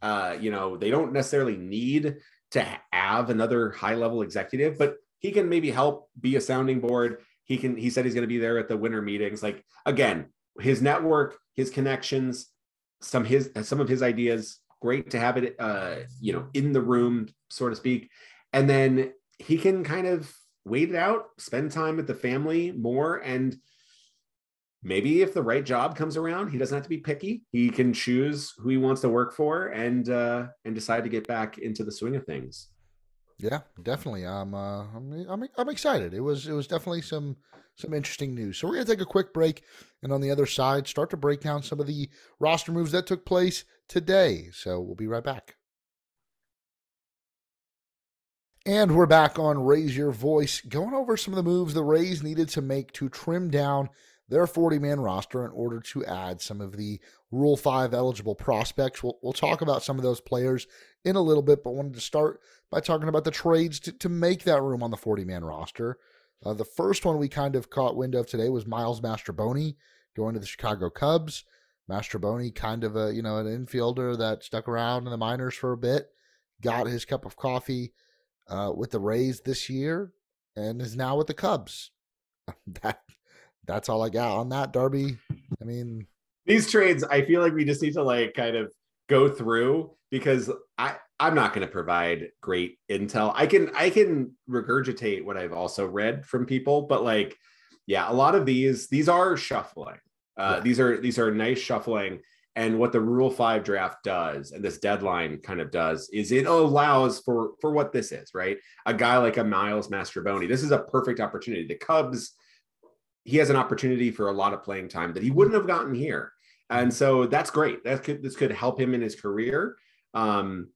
Uh, you know, they don't necessarily need to have another high level executive, but he can maybe help be a sounding board. He can, he said he's going to be there at the winter meetings. Like again, his network, his connections, some his some of his ideas, great to have it uh, you know, in the room, so to speak. And then he can kind of wait it out, spend time with the family more and maybe if the right job comes around, he doesn't have to be picky. He can choose who he wants to work for and uh, and decide to get back into the swing of things. Yeah, definitely. I'm, uh, I'm, I'm, I'm excited. It was, it was definitely some, some interesting news. So we're gonna take a quick break, and on the other side, start to break down some of the roster moves that took place today. So we'll be right back. And we're back on Raise Your Voice, going over some of the moves the Rays needed to make to trim down their 40 man roster in order to add some of the Rule 5 eligible prospects. We'll, we'll talk about some of those players in a little bit, but wanted to start by talking about the trades to, to make that room on the 40 man roster. Uh, the first one we kind of caught wind of today was Miles Mastrobuoni going to the Chicago Cubs. Mastrobuoni, kind of a you know an infielder that stuck around in the minors for a bit, got his cup of coffee uh, with the Rays this year, and is now with the Cubs. that that's all I got on that, Darby. I mean, these trades, I feel like we just need to like kind of go through because I I'm not going to provide great intel. I can I can regurgitate what I've also read from people, but like, yeah, a lot of these these are shuffling. Uh, yeah. These are these are nice shuffling. And what the Rule Five draft does, and this deadline kind of does, is it allows for for what this is, right? A guy like a Miles Mastrobuoni. This is a perfect opportunity. The Cubs he has an opportunity for a lot of playing time that he wouldn't have gotten here. And so that's great. That could this could help him in his career. Um,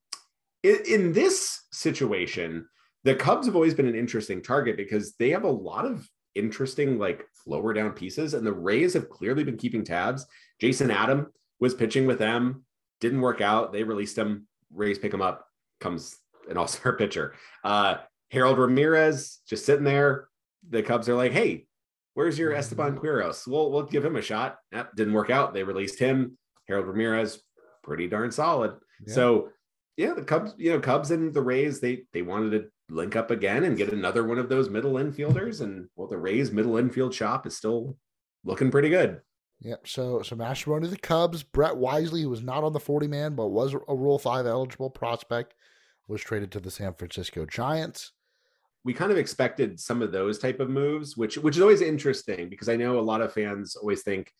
in, in this situation, the Cubs have always been an interesting target because they have a lot of interesting like lower down pieces, and the Rays have clearly been keeping tabs. Jason Adam was pitching with them, didn't work out. They released him. Rays pick him up. Comes an all star pitcher. Uh, Harold Ramirez just sitting there. The Cubs are like, hey, Where's your Esteban. Quiroz? We'll we'll give him a shot. That didn't work out. They released him. Harold Ramirez, pretty darn solid. Yeah. So yeah, the Cubs, you know, Cubs and the Rays, they they wanted to link up again and get another one of those middle infielders. And well, the Rays middle infield shop is still looking pretty good. Yep. So so Mastrobuoni to the Cubs. Brett Wisely, who was not on the 40 man, but was a Rule 5 eligible prospect, was traded to the San Francisco Giants we kind of expected some of those type of moves, which which is always interesting because I know a lot of fans always think,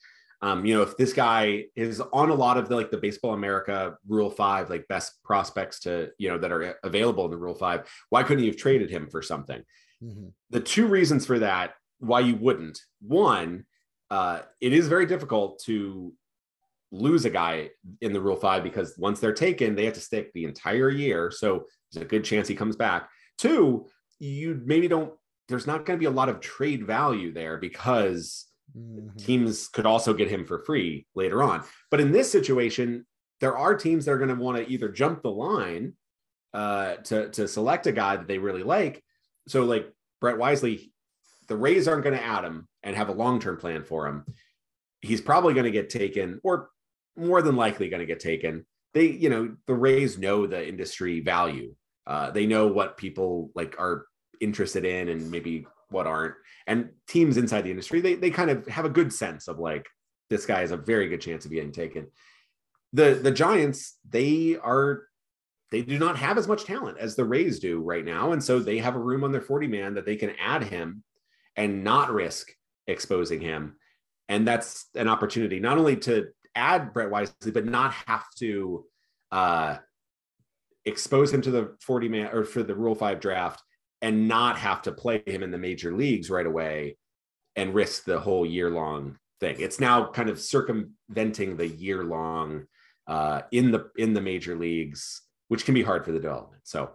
um, you know, if this guy is on a lot of the like the Baseball America Rule Five, like best prospects to you know that are available in the Rule Five, why couldn't you have traded him for something? Mm-hmm. The two reasons for that why you wouldn't one, uh, it is very difficult to lose a guy in the Rule Five because once they're taken, they have to stick the entire year, so there's a good chance he comes back. Two, you maybe don't there's not going to be a lot of trade value there because mm-hmm. teams could also get him for free later on. But in this situation, there are teams that are going to want to either jump the line uh, to to select a guy that they really like. So like Brett Wisely, the Rays aren't going to add him and have a long term plan for him. He's probably going to get taken, or more than likely going to get taken. They, you know, the Rays know the industry value uh, they know what people like are interested in and maybe what aren't. And teams inside the industry, they they kind of have a good sense of like this guy has a very good chance of getting taken. The the Giants, they are they do not have as much talent as the Rays do right now. And so they have a room on their 40 man that they can add him and not risk exposing him. And that's an opportunity not only to add Brett Wisely, but not have to uh, expose him to the 40 man or for the Rule 5 draft and not have to play him in the major leagues right away and risk the whole year long thing. It's now kind of circumventing the year long uh, in the in the major leagues, which can be hard for the development. So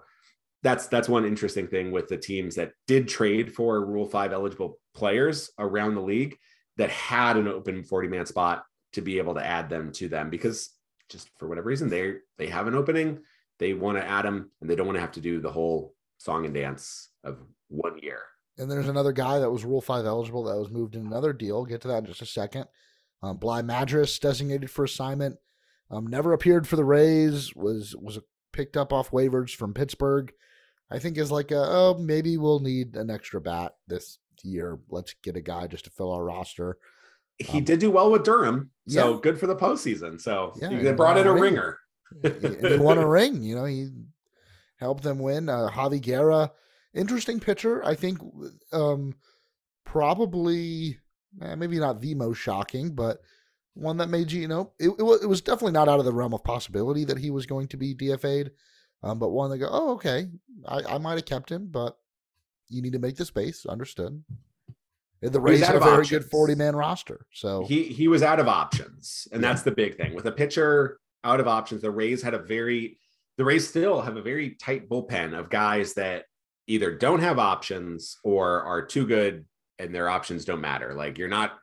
that's that's one interesting thing with the teams that did trade for Rule 5 eligible players around the league that had an open 40 man spot to be able to add them to them because just for whatever reason they they have an opening they want to add them and they don't want to have to do the whole song and dance of one year. and there's another guy that was Rule Five eligible that was moved in another deal. get to that in just a second. Um, Bligh Madris designated for assignment. Um, never appeared for the Rays. Was was picked up off waivers from Pittsburgh. I think is like a, oh maybe we'll need an extra bat this year. Let's get a guy just to fill our roster. He um, did do well with Durham, so yeah. good for the postseason. So yeah, they brought in a ring. ringer. he, won a ring. You know, he helped them win. Uh, Javy Guerra, interesting pitcher. I think um, probably eh, maybe not the most shocking, but one that made you, know, it, it was definitely not out of the realm of possibility that he was going to be DFA'd. Um, but one they go, oh, okay, I, I might have kept him, but you need to make the space. Understood. The Rays had a very options. good 40 man roster. So he he was out of options. And yeah. that's the big thing. With a pitcher out of options, the Rays had a very the Rays still have a very tight bullpen of guys that either don't have options or are too good and their options don't matter. Like you're not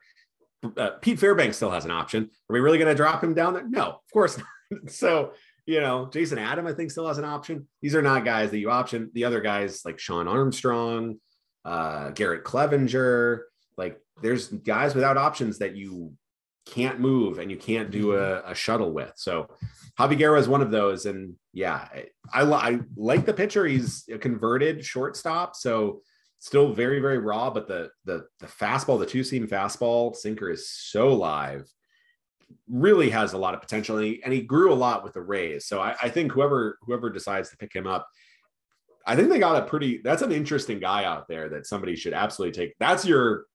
uh, Pete Fairbanks still has an option. Are we really going to drop him down there? No, of course not. so, you know, Jason Adam, I think, still has an option. These are not guys that you option. The other guys like Shawn Armstrong, uh, Garrett Cleavinger, like there's guys without options that you can't move and you can't do mm-hmm. a, a shuttle with. So Javy Guerra is one of those. And yeah, I, I, I like the pitcher. He's a converted shortstop. So still very very raw but the the the fastball the two seam fastball sinker is so live really has a lot of potential and he, and he grew a lot with the rays so I, I think whoever whoever decides to pick him up i think they got a pretty that's an interesting guy out there that somebody should absolutely take that's your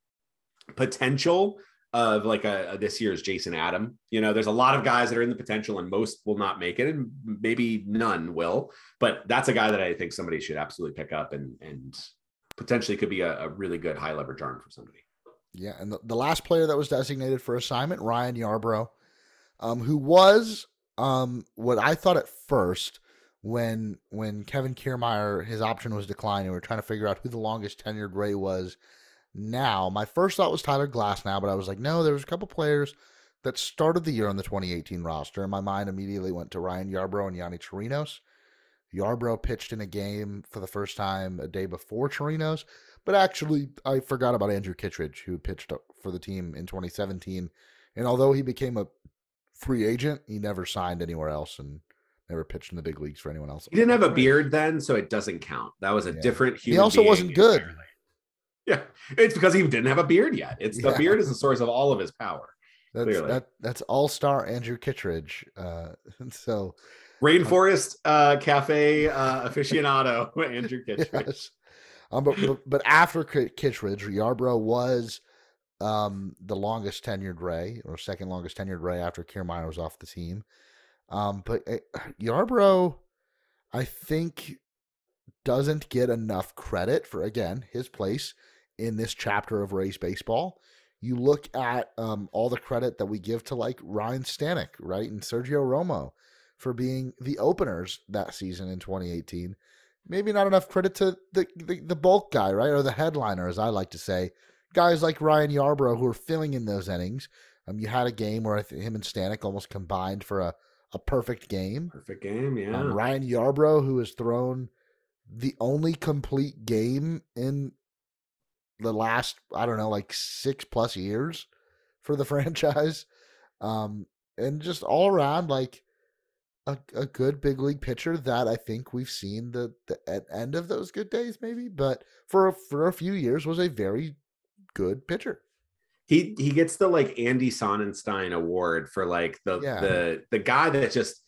potential of like a, a, this year's Jason Adam. You know, there's a lot of guys that are in the potential and most will not make it and maybe none will, but that's a guy that I think somebody should absolutely pick up and and potentially could be a, a really good high leverage arm for somebody. Yeah, and the, the, last player that was designated for assignment, Ryan Yarbrough, um, who was um, what I thought at first when when Kevin Kiermaier his option was declined and we are trying to figure out who the longest tenured Ray was. Now, my first thought was Tyler Glasnow, but I was like, no, there was a couple players that started the year on the 2018 roster, and my mind immediately went to Ryan Yarbrough and Yonny Chirinos. Yarbrough pitched in a game for the first time a day before Chirinos, but actually I forgot about Andrew Kittredge, who pitched for the team in 2017. And although he became a free agent, he never signed anywhere else and never pitched in the big leagues for anyone else. He didn't have a beard then, so it doesn't count. That was a yeah. different. he also wasn't good. Yeah, it's because he didn't have a beard yet. It's the yeah. beard is the source of all of his power. That's that, that's all star Andrew Kittredge. Uh, so Rainforest uh, Cafe uh, aficionado Andrew Kittredge. Yes. Um, but, but, but after Kittredge, Yarbrough was um, the longest tenured Ray, or second longest tenured Ray after Kiermaier was off the team. Um, but uh, Yarbrough, I think, doesn't get enough credit for again his place in this chapter of Rays baseball. You look at um, all the credit that we give to like Ryan Stanek, right, and Sergio Romo for being the openers that season in 2018. Maybe not enough credit to the, the, the bulk guy, right? Or the headliner, as I like to say. Guys like Ryan Yarbrough who are filling in those innings. Um, you had a game where him and Stanek almost combined for a, a perfect game. Perfect game, yeah. Um, Ryan Yarbrough, who has thrown the only complete game in the last, I don't know, like six plus years for the franchise. Um, and just all around, like a, a good big league pitcher that I think we've seen the, the end of those good days, maybe, but for for a few years was a very good pitcher. He he gets the like Andy Sonnanstine award for like the yeah. the the guy that just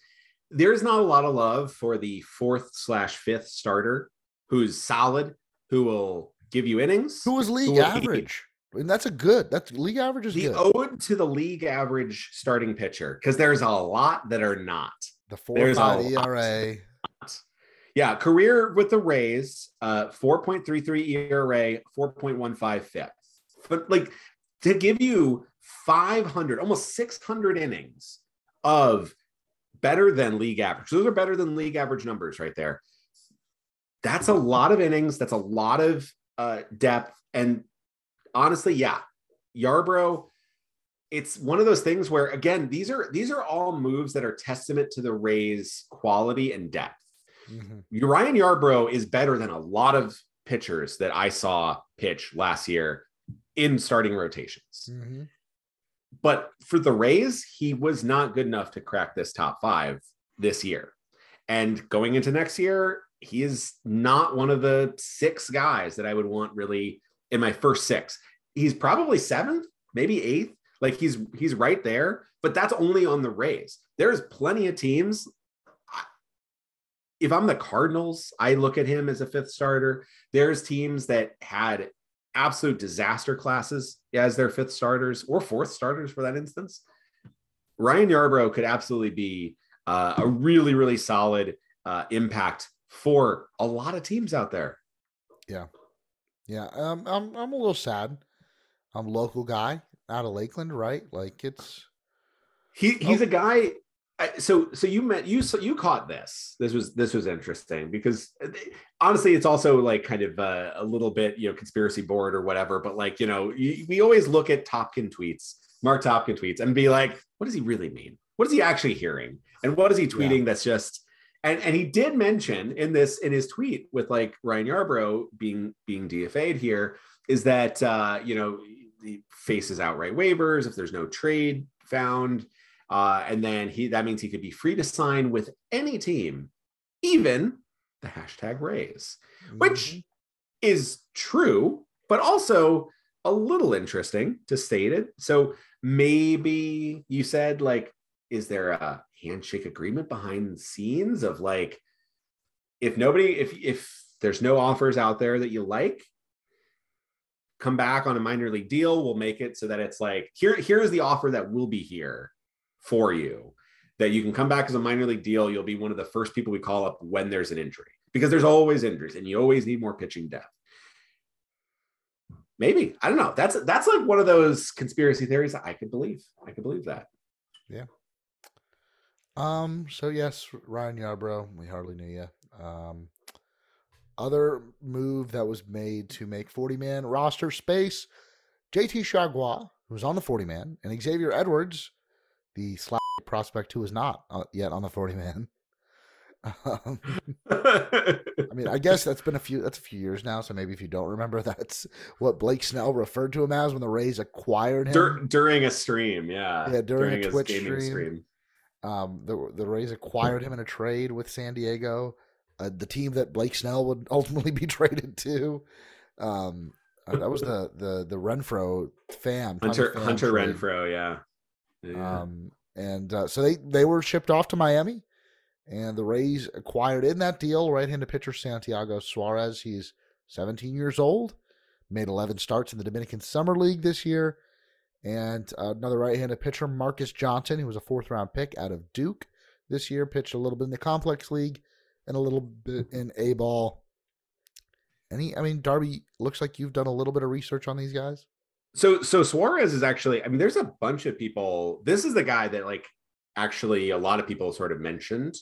there's not a lot of love for the fourth slash fifth starter who's solid, who will give you innings, who was league who average. And that's a good. That's league average is the good. ode to the league average starting pitcher because there's a lot that are not. The four There's five ERA. Yeah, career with the Rays, uh, 4.33 ERA, 4.15 FIP. But like to give you 500, almost 600 innings of better than league average. Those are better than league average numbers right there. That's a lot of innings. That's a lot of uh, depth. And honestly, yeah, Yarbrough it's one of those things where again these are these are all moves that are testament to the Rays quality and depth. Mm-hmm. Ryan Yarbrough is better than a lot of pitchers that I saw pitch last year in starting rotations. Mm-hmm. But for the Rays, he was not good enough to crack this top five this year. And going into next year, he is not one of the six guys that I would want really in my first six. He's probably seventh, maybe eighth. Like he's he's right there, but that's only on the Rays. There's plenty of teams. If I'm the Cardinals, I look at him as a fifth starter. There's teams that had absolute disaster classes as their fifth starters or fourth starters for that instance. Ryan Yarbrough could absolutely be uh, a really, really solid uh, impact for a lot of teams out there. Yeah. Yeah. Um, I'm, I'm a little sad. I'm a local guy out of Lakeland, right? Like it's. He, he's oh. a guy so so you met you so you caught this this was this was interesting because uh, honestly it's also like kind of a, uh, a little bit you know conspiracy board or whatever but like you know you, we always look at topkin tweets Marc Topkin tweets and be like what does he really mean what is he actually hearing and what is he tweeting yeah. that's just and and he did mention in this in his tweet with like ryan yarbrough being being dfa'd here is that uh you know faces outright waivers if there's no trade found uh, and then he that means he could be free to sign with any team, even the hashtag Rays, mm-hmm. which is true, but also a little interesting to state it. So maybe you said like, is there a handshake agreement behind the scenes of like, if nobody, if if there's no offers out there that you like, come back on a minor league deal. We'll make it so that it's like here, here's the offer that will be here for you that you can come back as a minor league deal. You'll be one of the first people we call up when there's an injury because there's always injuries and you always need more pitching depth. Maybe I don't know. That's that's like one of those conspiracy theories I could believe. I could believe that. Yeah. Um. So yes, Ryan Yarbrough. We hardly knew you. Um. Other move that was made to make 40 man roster space. JT Chargois, who's on the 40 man, and Xavier Edwards, the slap prospect who is not uh, yet on the 40 man. Um, I mean, I guess that's been a few that's a few years now. So maybe if you don't remember, that's what Blake Snell referred to him as when the Rays acquired him Dur- during a stream. Yeah, yeah, during, during a Twitch stream. stream. Um, the the Rays acquired him in a trade with San Diego, uh, the team that Blake Snell would ultimately be traded to. Um, uh, that was the the the Renfroe fam Hunter Hunter trade. Renfroe, yeah. Yeah. Um, and uh, so they they were shipped off to Miami, and the Rays acquired in that deal right-handed pitcher Santiago Suarez. He's 17 years old, made 11 starts in the Dominican Summer League this year, and uh, another right-handed pitcher Marcus Johnson, who was a fourth-round pick out of Duke this year, pitched a little bit in the Complex League and a little bit in A ball. Any, I mean, Darby, looks like you've done a little bit of research on these guys. So so Suarez is actually, I mean, there's a bunch of people. This is the guy that like actually a lot of people sort of mentioned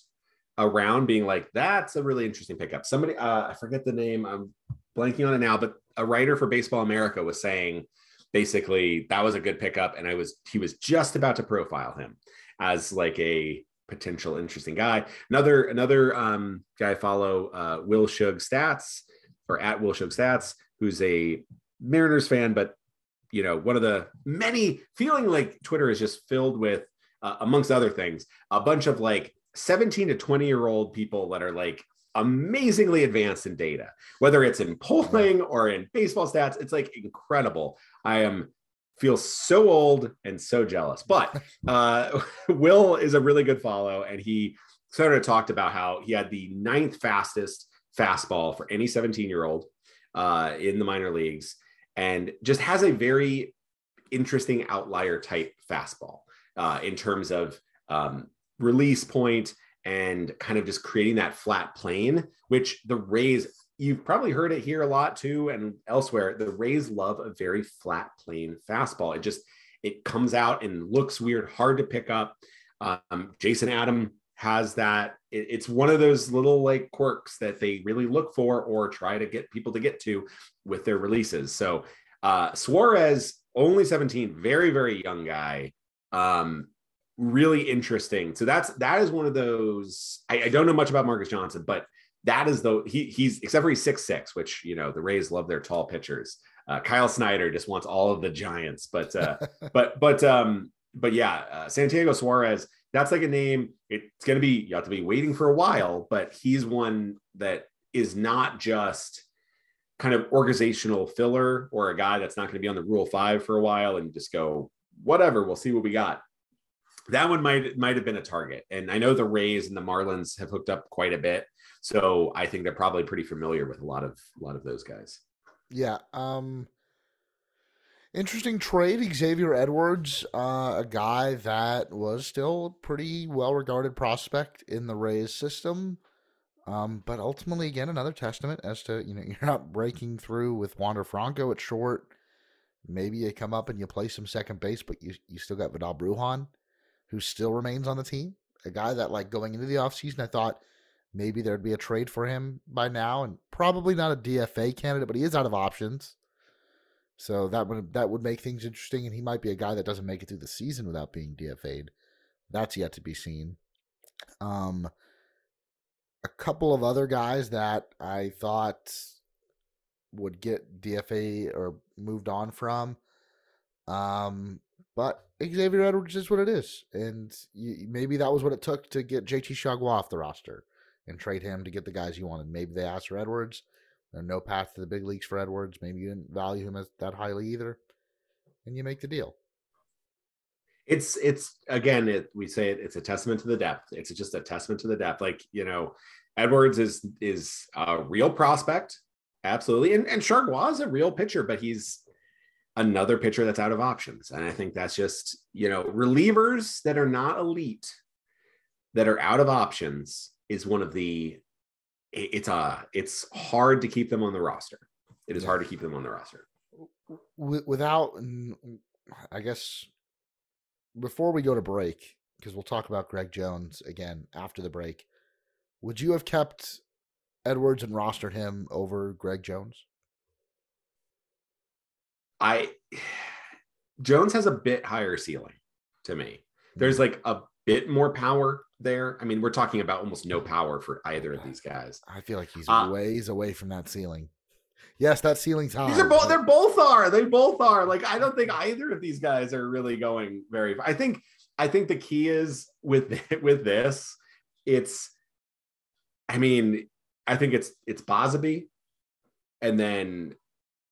around being like, that's a really interesting pickup. Somebody, uh, I forget the name, I'm blanking on it now, but a writer for Baseball America was saying basically that was a good pickup. And I was he was just about to profile him as like a potential interesting guy. Another another um, guy I follow, uh, Will Shug Stats or at Will Shug Stats, who's a Mariners fan, but you know one of the many feeling like twitter is just filled with uh, amongst other things a bunch of like 17 to 20 year old people that are like amazingly advanced in data. Whether it's in polling or in baseball stats it's like incredible. I am feel so old and so jealous. But uh, will is a really good follow and he sort of talked about how he had the ninth fastest fastball for any 17 year old uh, in the minor leagues and just has a very interesting outlier type fastball uh, in terms of um, release point and kind of just creating that flat plane, which the Rays, you've probably heard it here a lot too, and elsewhere. The Rays love a very flat plane fastball. It just it comes out and looks weird, hard to pick up. Um, Jason Adam has that. It, it's one of those little like quirks that they really look for or try to get people to get to with their releases. So uh, Suarez, only 17, very, very young guy. Um, really interesting. So that's that is one of those. I, I don't know much about Marcus Johnson, but that is the he he's except for he's six six, which you know the Rays love their tall pitchers. Uh, Kyle Snyder just wants all of the giants, but uh, but but um but yeah, uh, Santiago Suarez. That's like a name. It's going to be you have to be waiting for a while, but he's one that is not just kind of organizational filler or a guy that's not going to be on the Rule Five for a while and just go whatever. We'll see what we got that one might might have been a target. And I know the Rays and the Marlins have hooked up quite a bit, so I think they're probably pretty familiar with a lot of a lot of those guys. Yeah. Um interesting trade Xavier Edwards, uh, a guy that was still a pretty well regarded prospect in the Rays system. Um, but ultimately, again, another testament as to you know you're not breaking through with Wander Franco at short. Maybe you come up and you play some second base, but you you still got Vidal Bruján who still remains on the team. A guy that, like, going into the offseason, I thought maybe there'd be a trade for him by now, and probably not a DFA candidate, but he is out of options. So that would that would make things interesting, and he might be a guy that doesn't make it through the season without being DFA'd. That's yet to be seen. Um, a couple of other guys that I thought would get DFA or moved on from. Um, but Xavier Edwards is what it is, and you, maybe that was what it took to get JT Chargois off the roster and trade him to get the guys you wanted. Maybe they asked for Edwards. There's no path to the big leagues for Edwards. Maybe you didn't value him as that highly either, and you make the deal. It's it's again, it, we say it, it's a testament to the depth. It's just a testament to the depth. Like you know, Edwards is is a real prospect, absolutely, and and Chargois is a real pitcher, but he's another pitcher that's out of options. And I think that's just, you know, relievers that are not elite, that are out of options is one of the it's a uh, it's hard to keep them on the roster. It is hard to keep them on the roster. Without I guess before we go to break, because we'll talk about Greg Jones again after the break, would you have kept Edwards and rostered him over Greg Jones? I Jones has a bit higher ceiling to me. There's hmm. like a bit more power there. I mean, we're talking about almost no power for either of these guys. I feel like he's uh, ways away from that ceiling. Yes, that ceiling's high. These are both. They're both are. They both are. Like I don't think either of these guys are really going very. I think. I think the key is with with this. It's. I mean, I think it's it's Bosby, and then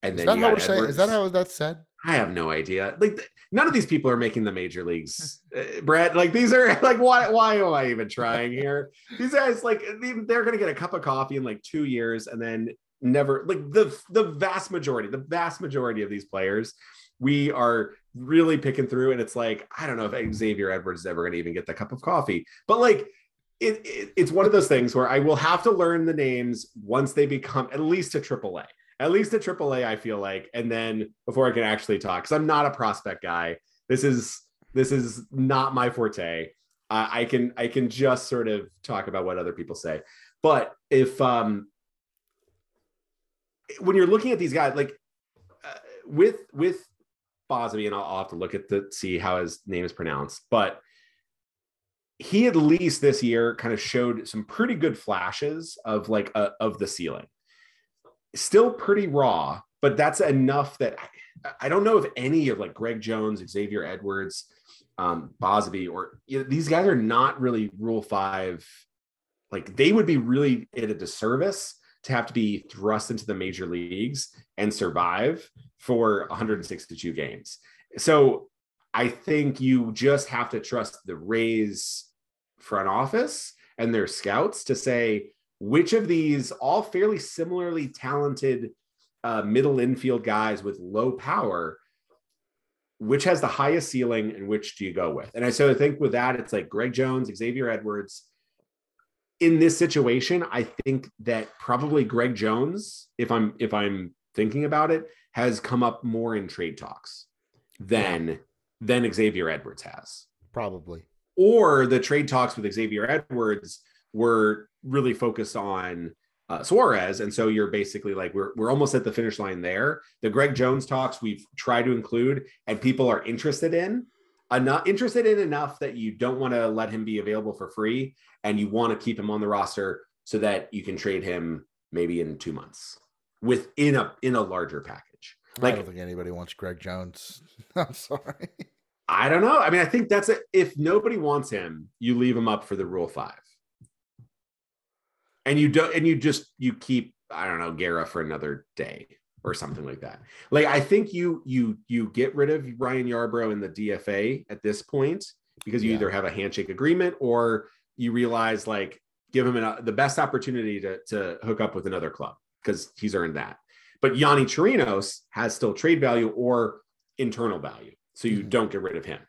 and is then that how we're saying? Is that how that's said? I have no idea. Like none of these people are making the major leagues, uh, Brett. Like these are like why why am I even trying here? These guys like they're gonna get a cup of coffee in like two years and then never like the the vast majority, the vast majority of these players, we are really picking through, and it's like I don't know if Xavier Edwards is ever gonna even get the cup of coffee, but like. It, it, it's one of those things where I will have to learn the names once they become at least a AAA at least at AAA, I feel like, and then before I can actually talk, because I'm not a prospect guy. This is this is not my forte. Uh, I can I can just sort of talk about what other people say. But if um when you're looking at these guys, like uh, with with Bosby, and I'll, I'll have to look at the see how his name is pronounced, but he at least this year kind of showed some pretty good flashes of like a, of the ceiling still pretty raw, but that's enough that I, I don't know if any of like Greg Jones, Xavier Edwards, um, Bosby, or you know, these guys are not really Rule Five. Like they would be really at a disservice to have to be thrust into the major leagues and survive for 162 games. So I think you just have to trust the Rays front office and their scouts to say, which of these all fairly similarly talented uh, middle infield guys with low power which has the highest ceiling and which do you go with? And i so i think with that it's like greg jones xavier edwards. In this situation i think that probably greg jones if i'm if i'm thinking about it has come up more in trade talks than yeah. than xavier edwards has. Probably. Or the trade talks with xavier edwards were really focused on uh, Suarez, and so you're basically like we're we're almost at the finish line there. The Greg Jones talks we've tried to include, and people are interested in enough interested in enough that you don't want to let him be available for free, and you want to keep him on the roster so that you can trade him maybe in two months within a in a larger package. Like, I don't think anybody wants Greg Jones. I'm sorry. I don't know. I mean, I think that's it. If nobody wants him, you leave him up for the rule five. And you don't and you just you keep, I don't know, Guerra for another day or something like that. Like I think you you you get rid of Ryan Yarbrough in the DFA at this point because you yeah. either have a handshake agreement or you realize like give him an, the best opportunity to to hook up with another club because he's earned that. But Yonny Chirinos has still trade value or internal value so you mm-hmm. don't get rid of him.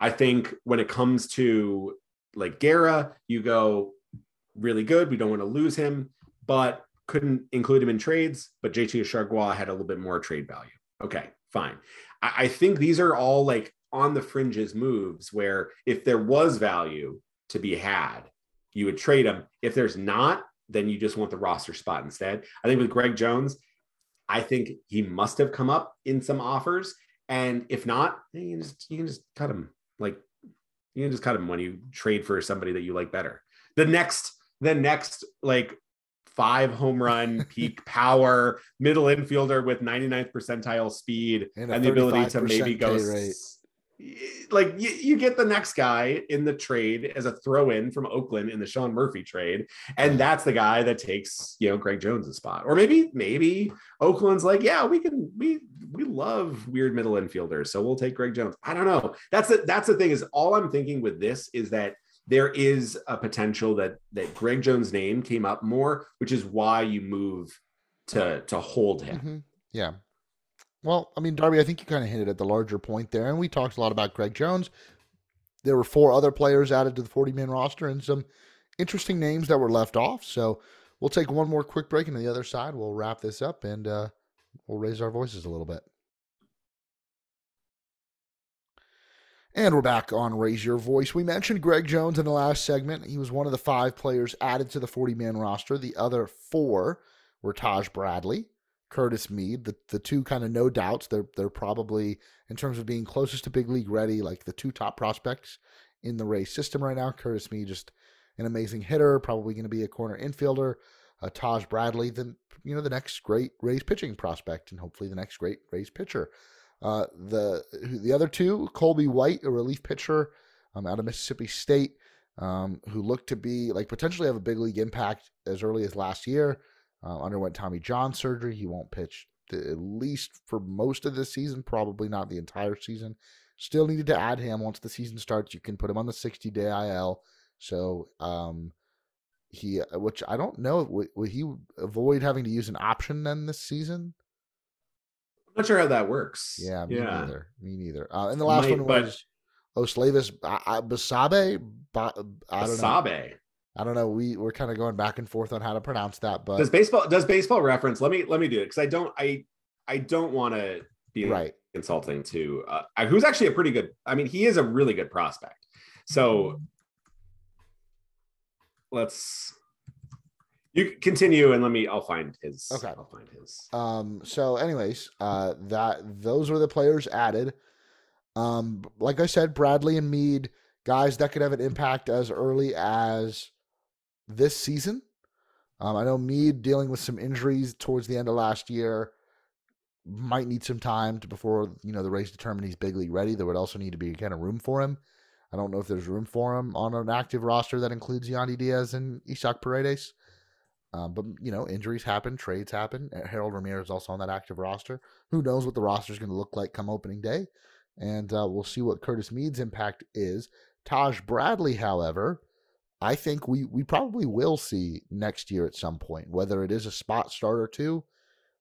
I think when it comes to like Guerra you go really good. We don't want to lose him, but couldn't include him in trades. But JT Chargois had a little bit more trade value. Okay, fine. I, I think these are all like on the fringes moves where if there was value to be had, you would trade him. If there's not, then you just want the roster spot instead. I think with Greg Jones, I think he must have come up in some offers and if not, you can just you can just cut him. Like you can just cut him when you trade for somebody that you like better. The next, the next like five home run peak power middle infielder with 99th percentile speed and, and the ability to maybe go like you, you, get the next guy in the trade as a throw in from Oakland in the Sean Murphy trade, and that's the guy that takes you know Greg Jones' spot, or maybe maybe Oakland's like, yeah, we can we we love weird middle infielders, so we'll take Greg Jones. I don't know. That's the that's the thing is all I'm thinking with this is that there is a potential that that Greg Jones' name came up more, which is why you move to to hold him. Mm-hmm. Yeah, well, I mean, Darby, I think you kind of hinted at the larger point there, and we talked a lot about Greg Jones. There were four other players added to the 40 man roster and some interesting names that were left off. So we'll take one more quick break, and on the other side, we'll wrap this up and uh, we'll raise our voices a little bit. And we're back on Raise Your Voice. We mentioned Greg Jones in the last segment. He was one of the five players added to the 40 man roster. The other four were Taj Bradley, Curtis Mead, the the two kind of no doubts. They're they're probably in terms of being closest to big league ready, like the two top prospects in the Rays system right now. Curtis Mead, just an amazing hitter, probably going to be a corner infielder. Uh, Taj Bradley, then you know the next great Rays pitching prospect, and hopefully the next great Rays pitcher. Uh, the the other two, Colby White, a relief pitcher um, out of Mississippi State, um, who looked to be like potentially have a big league impact as early as last year. Uh, underwent Tommy John surgery. He won't pitch at least for most of the season, probably not the entire season. Still needed to add him once the season starts. You can put him on the 60 day IL. So, um, he, uh, which I don't know, would, would he avoid having to use an option then this season? Not sure how that works. Yeah, me yeah. neither. Me neither. Uh, and the last Might, one was Osleivis Basabe. I don't Basabe. know. I don't know. We we're kind of going back and forth on how to pronounce that, but does baseball does baseball reference? Let me let me do it because I don't I I don't want to be right insulting to uh, who's actually a pretty good. I mean, he is a really good prospect. So let's you continue and let me I'll find his okay I'll find his um so anyways uh that those were the players added um like I said Bradley and Mead guys that could have an impact as early as this season. Um, I know Mead dealing with some injuries towards the end of last year might need some time to before you know the race determine he's big league ready. There would also need to be kind of room for him. I don't know if there's room for him on an active roster that includes Yandy Diaz and Isaac Paredes. Um, but you know, injuries happen, trades happen. Harold Ramirez is also on that active roster. Who knows what the roster is going to look like come opening day? And uh, we'll see what Curtis Mead's impact is. Taj Bradley, however, I think we we probably will see next year at some point, whether it is a spot start or two,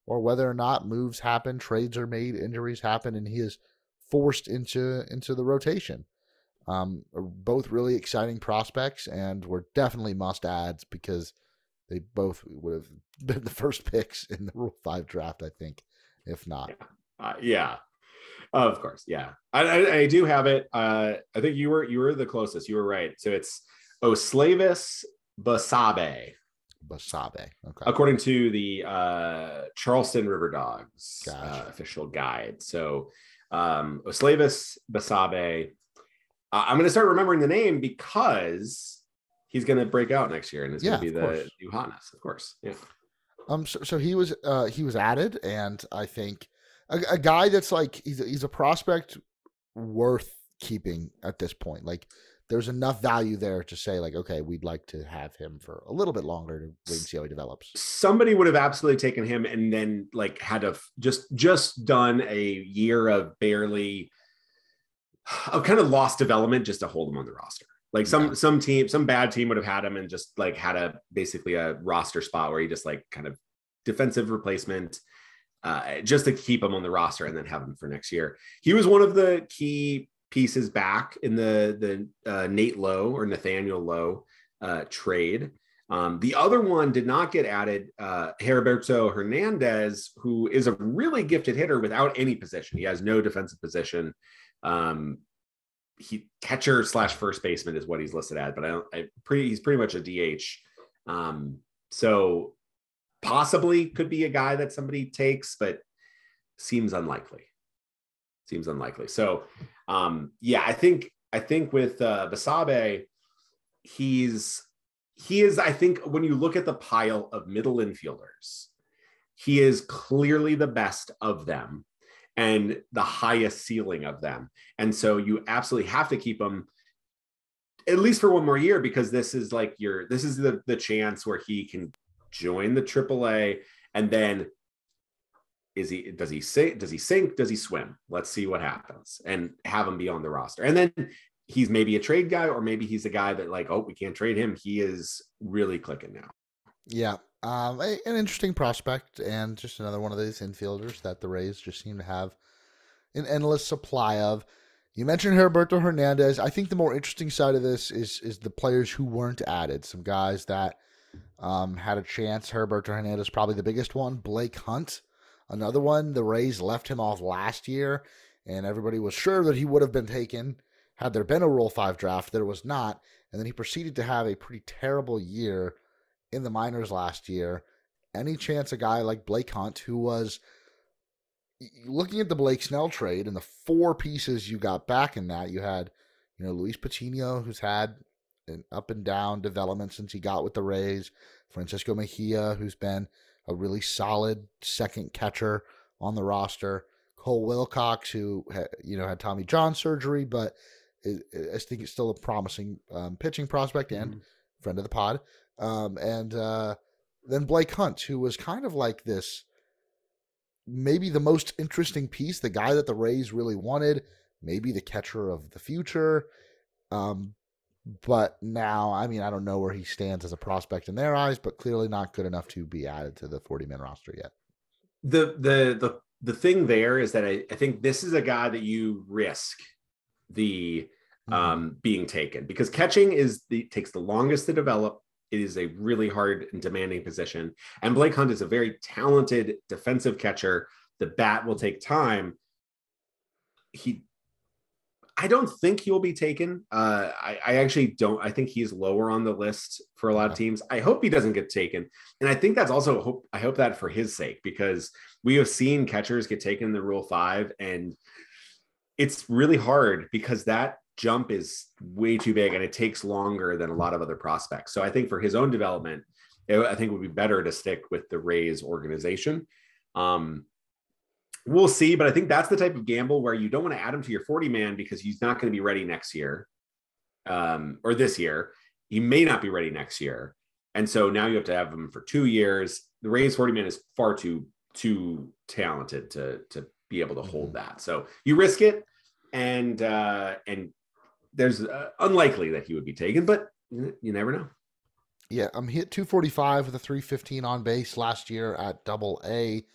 or whether or not moves happen, trades are made, injuries happen, and he is forced into into the rotation. Um, both really exciting prospects, and were definitely must adds because they both would have been the first picks in the Rule Five draft, I think, if not. Yeah, uh, yeah. of course, yeah. I, I, I do have it. Uh, I think you were you were the closest. You were right. So it's Osleivis Basabe. Basabe. Okay. According to the uh, Charleston River Dogs uh, gotcha. official guide. So um, Osleivis Basabe. Uh, I'm going to start remembering the name because he's going to break out next year and it's yeah, going to be the course. new hotness, of course. Yeah. Um. So, so he was uh he was added, and I think a, a guy that's like he's a, he's a prospect worth keeping at this point. Like there's enough value there to say like okay we'd like to have him for a little bit longer to wait and see how he develops somebody would have absolutely taken him and then like had to just just done a year of barely of kind of lost development just to hold him on the roster like some yeah. some team some bad team would have had him and just like had a basically a roster spot where he just like kind of defensive replacement uh, just to keep him on the roster and then have him for next year. He was one of the key pieces back in the the uh, Nate Lowe or Nathaniel Lowe uh, trade. Um, the other one did not get added. Uh, Heriberto Hernandez, who is a really gifted hitter without any position. He has no defensive position. Um, he catcher slash first baseman is what he's listed at, but I don't. I pretty he's pretty much a DH. Um, so possibly could be a guy that somebody takes, but seems unlikely. Seems unlikely. So um, yeah, I think I think with uh, Basabe, he's he is. I think when you look at the pile of middle infielders, he is clearly the best of them and the highest ceiling of them. And so you absolutely have to keep him at least for one more year because this is like your this is the the chance where he can join the AAA and then is he does he sink does he sink does he swim? Let's see what happens and have him be on the roster. And then he's maybe a trade guy or maybe he's a guy that like oh we can't trade him. He is really clicking now. Yeah um a, an interesting prospect and just another one of these infielders that the rays just seem to have an endless supply of you mentioned Heriberto Hernandez. I think the more interesting side of this is is the players who weren't added. Some guys that um, had a chance. Heriberto Hernandez, probably the biggest one. Blake Hunt, Another one, the Rays left him off last year, and everybody was sure that he would have been taken had there been a Rule 5 draft. There was not. And then he proceeded to have a pretty terrible year in the minors last year. Any chance a guy like Blake Hunt, who was looking at the Blake Snell trade and the four pieces you got back in that, you had, you know, Luis Patino, who's had an up and down development since he got with the Rays, Francisco Mejia, who's been a really solid second catcher on the roster. Cole Wilcox, who you know had Tommy John surgery, but I think it's still a promising um, pitching prospect and mm-hmm. friend of the pod. Um, and uh, then Blake Hunt, who was kind of like this, maybe the most interesting piece, the guy that the Rays really wanted, maybe the catcher of the future. Um, but now, I mean, I don't know where he stands as a prospect in their eyes, but clearly not good enough to be added to the 40 man roster yet. The the the the thing there is that I, I think this is a guy that you risk the mm-hmm. um, being taken because catching is the takes the longest to develop. It is a really hard and demanding position. And Blake Hunt is a very talented defensive catcher. The bat will take time. He I don't think he will be taken. Uh, I, I, actually don't. I think he's lower on the list for a lot of teams. I hope he doesn't get taken, and I think that's also hope. I hope that for his sake because we have seen catchers get taken in the Rule Five, and it's really hard because that jump is way too big and it takes longer than a lot of other prospects. So I think for his own development, it, I think it would be better to stick with the Rays organization. Um, we'll see. But I think that's the type of gamble where you don't want to add him to your 40 man because he's not going to be ready next year um, or this year. He may not be ready next year. And so now you have to have him for two years. The Rays 40 man is far too too talented to to be able to hold mm-hmm. that. So you risk it, and uh, and there's uh, unlikely that he would be taken, but you never know. Yeah, I'm hit 245 with a 315 on base last year at Double A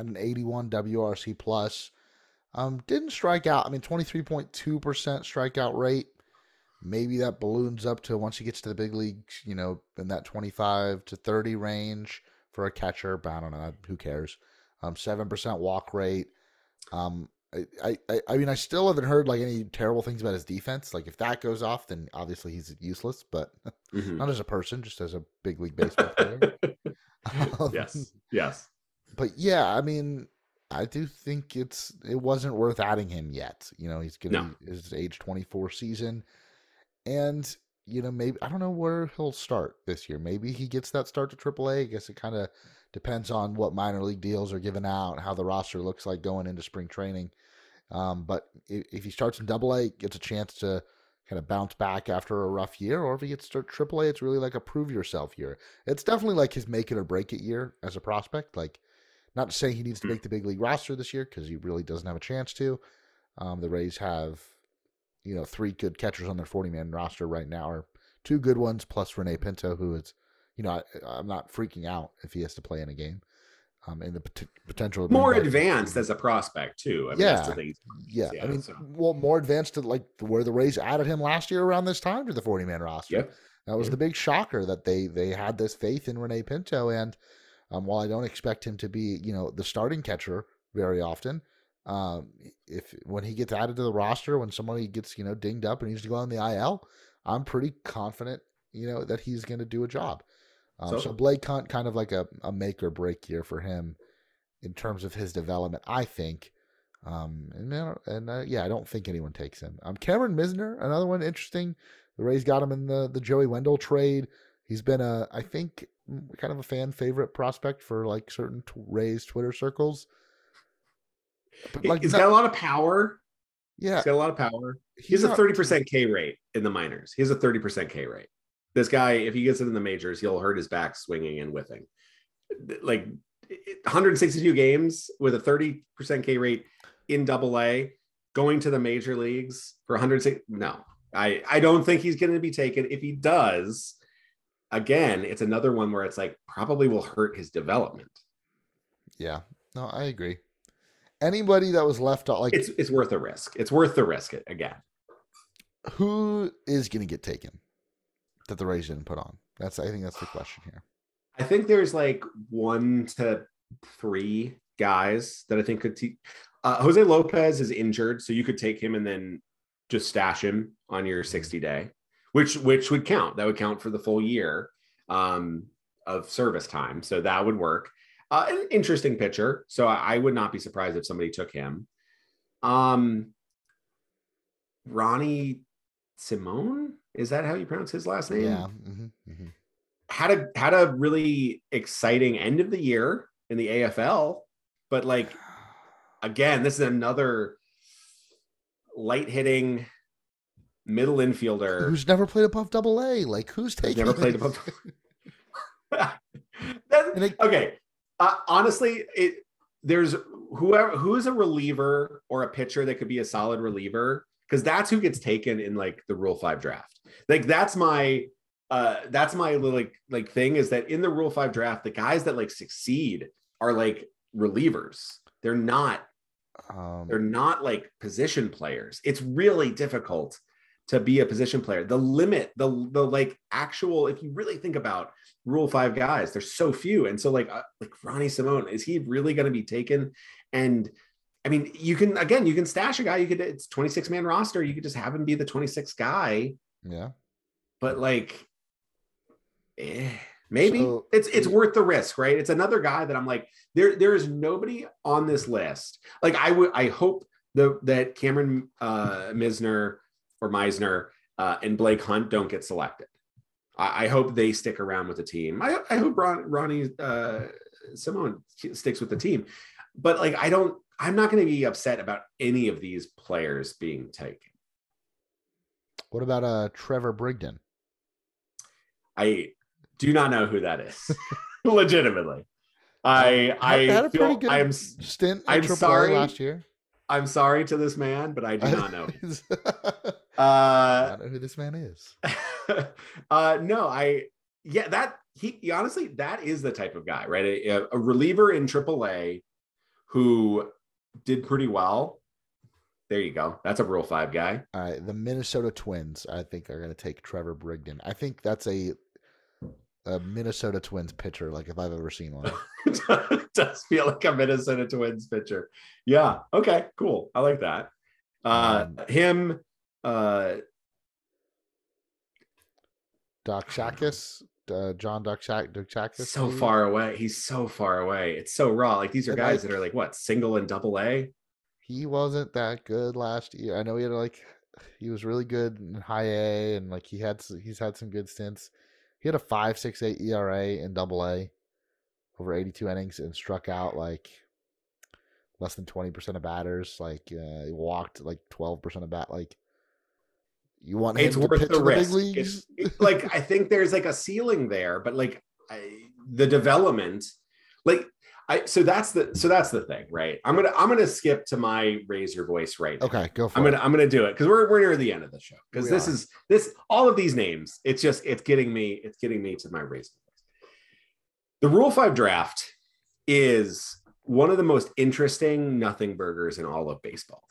had an 81 WRC plus. Um, didn't strike out. I mean, 23.2% strikeout rate. Maybe that balloons up to once he gets to the big leagues, you know, in that 25 to 30 range for a catcher. But I don't know. Who cares? Um, 7% walk rate. Um, I, I, I mean, I still haven't heard like any terrible things about his defense. Like if that goes off, then obviously he's useless. But mm-hmm. not as a person, just as a big league baseball player. um, yes, yes but yeah, I mean, I do think it's it wasn't worth adding him yet. You know, he's getting no. his age 24 season. And you know, maybe I don't know where he'll start this year. Maybe he gets that start to AAA. I guess it kind of depends on what minor league deals are given out, how the roster looks like going into spring training. Um, but if, if, he starts in Double A, gets a chance to kind of bounce back after a rough year, or if he gets to Triple A, it's really like a prove yourself year. It's definitely like his make it or break it year as a prospect. Like, not to say he needs to hmm. make the big league roster this year because he really doesn't have a chance to. Um, the Rays have you know, three good catchers on their 40 man roster right now, or two good ones plus Rene Pinto, who is, you know, I, am not freaking out if he has to play in a game. Um, and the pot- potential more advanced as a prospect too. I mean, yeah, yeah. yeah. I mean, so. well, more advanced to like where the Rays added him last year around this time to the 40 man roster. Yep. That was yep. the big shocker that they they had this faith in Rene Pinto, and um, while I don't expect him to be, you know, the starting catcher very often, um, if when he gets added to the roster, when somebody gets you know dinged up and needs to go on the IL, I'm pretty confident you know that he's going to do a job. Um, so, so, Blake Hunt kind of like a, a make or break year for him in terms of his development, I think. Um, and and uh, yeah, I don't think anyone takes him. Um, Cameron Misner, another one interesting. The Rays got him in the the Joey Wendle trade. He's been a, I think, kind of a fan favorite prospect for like certain t- Rays Twitter circles. But like, he's got a lot of power. Yeah, he's got a lot of power. He's, he's a thirty percent K rate in the minors. He has a thirty percent K rate. This guy, if he gets it in the majors, he'll hurt his back swinging and whiffing. Like 162 games with a 30% K rate in double A, going to the major leagues for 106. No, I, I don't think he's going to be taken. If he does, again, it's another one where it's like probably will hurt his development. Yeah, no, I agree anybody that was left out, like it's it's worth a risk. It's worth the risk again. Who is going to get taken that the Rays didn't put on? That's I think that's the question here. I think there's like one to three guys that I think could. Te- uh, Jose Lopez is injured, so you could take him and then just stash him on your 60 day, which which would count. That would count for the full year um, of service time, so that would work. Uh, an interesting pitcher. So I, I, would not be surprised if somebody took him. Um, Ronnie Simone, is that how you pronounce his last name? Yeah. Mm-hmm, mm-hmm. Had a had a really exciting end of the year in the AFL, but like again, this is another light hitting middle infielder who's never played above double A. Like who's taking never played above. okay, uh, honestly, it there's whoever who is a reliever or a pitcher that could be a solid reliever because that's who gets taken in like the Rule Five draft. Like that's my uh that's my like like thing is that in the Rule Five draft, the guys that like succeed are like relievers. They're not um, they're not like position players. It's really difficult to be a position player. The limit, the the like actual, if you really think about Rule Five guys, there's so few, and so like uh, like Ronnie Simone, is he really going to be taken? And I mean, you can again, you can stash a guy. You could it's 26 man roster. You could just have him be the 26th guy. Yeah, but like, eh, maybe so, it's it's worth the risk, right? It's another guy that I'm like, there there is nobody on this list. Like I would, I hope the that Cameron uh, Misner or Meisner uh, and Blake Hunt don't get selected. I, I, hope they stick around with the team. I, I hope Ron, Ronnie uh, Simone sticks with the team. But like, I don't, I'm not going to be upset about any of these players being taken. What about uh, Trevor Brigden? I do not know who that is. Legitimately. I I had a feel, pretty good I'm, stint I'm sorry last year. I'm sorry to this man, but I do not know. uh, I don't know who this man is. uh, no, I yeah, that he honestly that is the type of guy, right? A, a reliever in AAA who did pretty well. There you go. That's a Rule Five guy. All right, the Minnesota Twins, I think, are going to take Trevor Brigden. I think that's a a Minnesota Twins pitcher, like if I've ever seen one. it does feel like a Minnesota Twins pitcher. Yeah. Okay. Cool. I like that. Uh, um, him. Uh, Doxakis, uh, John Doxakis. So maybe? far away. He's so far away. It's so raw. Like these are and guys that are like what single and double A. He wasn't that good last year. I know he had like he was really good in high A, and like he had he's had some good stints. He had a five six eight ERA in Double A over eighty two innings and struck out like less than twenty percent of batters. Like uh, he walked like twelve percent of bat. Like you want him it's to worth pitch the the risk. leagues? It's- it- like I think there's like a ceiling there, but like I, the development, like I so that's the so that's the thing, right? I'm gonna I'm gonna skip to my raise your voice right. now. okay, go for I'm it. gonna I'm gonna do it because we're we're near the end of the show because this are. is this all of these names. It's just it's getting me it's getting me to my raise. The Rule Five draft is one of the most interesting nothing burgers in all of baseball.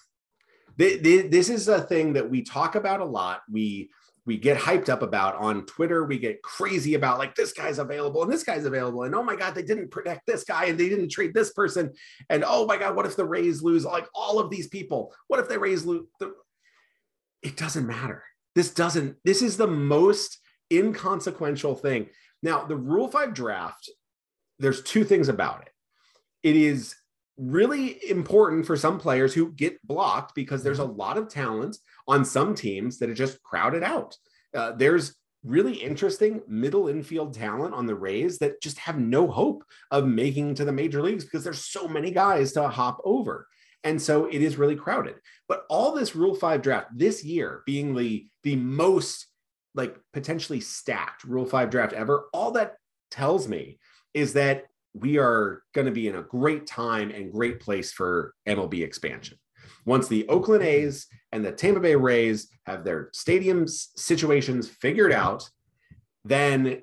Th- th- This is a thing that we talk about a lot. We we get hyped up about on Twitter. We get crazy about like this guy's available and this guy's available and oh my god they didn't protect this guy and they didn't trade this person and oh my god what if the Rays lose like all of these people? What if the Rays lose? It doesn't matter. This doesn't. This is the most inconsequential thing. Now the Rule Five draft. There's two things about it. It is really important for some players who get blocked because there's a lot of talent on some teams that are just crowded out. Uh, there's really interesting middle infield talent on the Rays that just have no hope of making to the major leagues because there's so many guys to hop over. And so it is really crowded. But all this Rule 5 draft this year being the the most like potentially stacked Rule 5 draft ever, all that tells me is that we are going to be in a great time and great place for MLB expansion. Once the Oakland A's and the Tampa Bay Rays have their stadium situations figured out, then